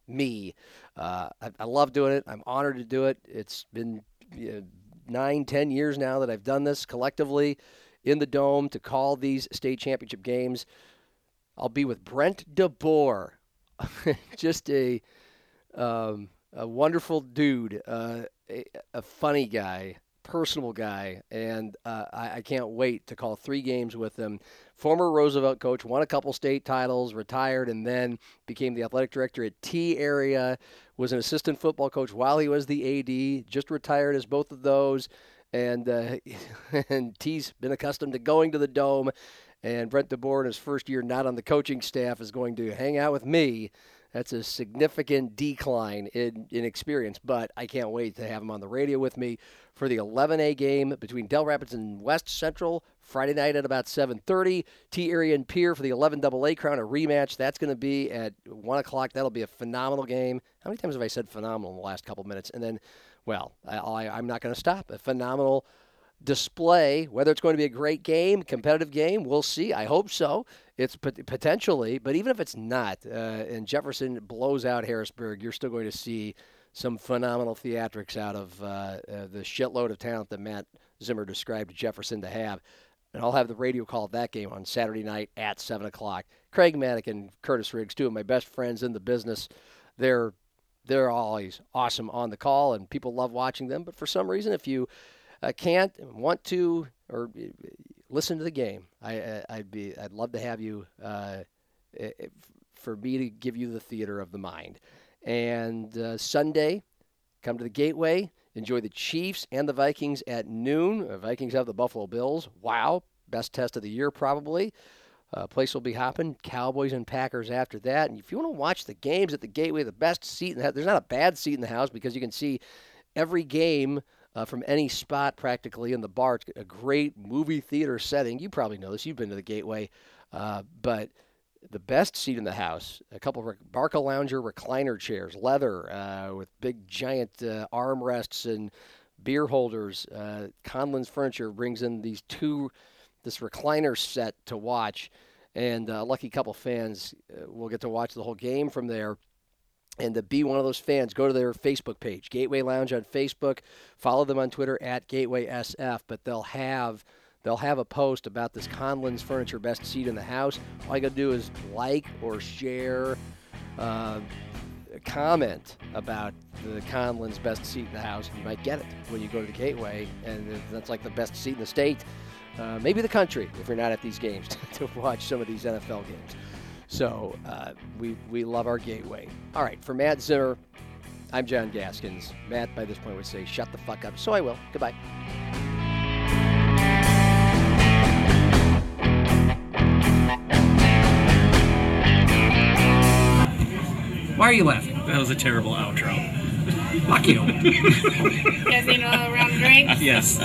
[SPEAKER 1] Me. Uh, I, I love doing it. I'm honored to do it. It's been you know, nine, ten years now that I've done this collectively in the dome to call these state championship games. I'll be with Brent DeBoer, just a um, a wonderful dude, uh, a, a, funny guy, personable guy, and uh, I, I, can't wait to call three games with him. Former Roosevelt coach, won a couple state titles, retired, and then became the athletic director at Tea Area. Was an assistant football coach while he was the AD. Just retired as both of those, and uh, and Tea's been accustomed to going to the dome. And Brent DeBoer, in his first year not on the coaching staff, is going to hang out with me that's a significant decline in, in experience, but I can't wait to have him on the radio with me for the 11A game between Dell Rapids and West Central Friday night at about 7:30. Tea Area and Pierre for the 11 AA Crown a rematch. That's going to be at one o'clock. That'll be a phenomenal game. How many times have I said phenomenal in the last couple minutes? And then, well, I, I'm not going to stop. A phenomenal display. Whether it's going to be a great game, competitive game, we'll see. I hope so. It's potentially, but even if it's not, uh, and Jefferson blows out Harrisburg, you're still going to see some phenomenal theatrics out of uh, uh, the shitload of talent that Matt Zimmer described Jefferson to have. And I'll have the radio call of that game on Saturday night at 7 o'clock. Craig Maddock and Curtis Riggs, two of my best friends in the business, they're they're always awesome on the call, and people love watching them. But for some reason, if you uh, can't want to or uh, listen to the game, I, I'd be I'd love to have you uh, for me to give you the theater of the mind. And uh, Sunday, come to the Gateway, enjoy the Chiefs and the Vikings at noon. The Vikings have the Buffalo Bills. Wow, best test of the year probably. Uh, place will be hopping. Cowboys and Packers after that. And if you want to watch the games at the Gateway, the best seat in the house, there's not a bad seat in the house because you can see every game uh, from any spot practically in the bar. It's a great movie theater setting. You probably know this. You've been to the Gateway, uh, but the best seat in the house. A couple of Barcalounger recliner chairs, leather uh, with big giant uh, armrests and beer holders. Uh, Conlin's Furniture brings in these two, this recliner set to watch, and a lucky couple fans uh, will get to watch the whole game from there and to be one of those fans, go to their Facebook page, Gateway Lounge on Facebook. Follow them on Twitter at Gateway SF. But they'll have they'll have a post about this Conlin's Furniture Best Seat in the House. All you got to do is like or share, uh, comment about the Conlin's Best Seat in the House. And you might get it when you go to the Gateway, and that's like the best seat in the state, uh, maybe the country if you're not at these games to watch some of these NFL games. So uh, we, we love our gateway. All right, for Matt Zimmer, I'm John Gaskins. Matt, by this point, would say, shut the fuck up. So I will. Goodbye.
[SPEAKER 3] Why are you laughing?
[SPEAKER 4] That was a terrible outro.
[SPEAKER 3] Fuck you.
[SPEAKER 5] Guys need a round of drinks?
[SPEAKER 4] Yes.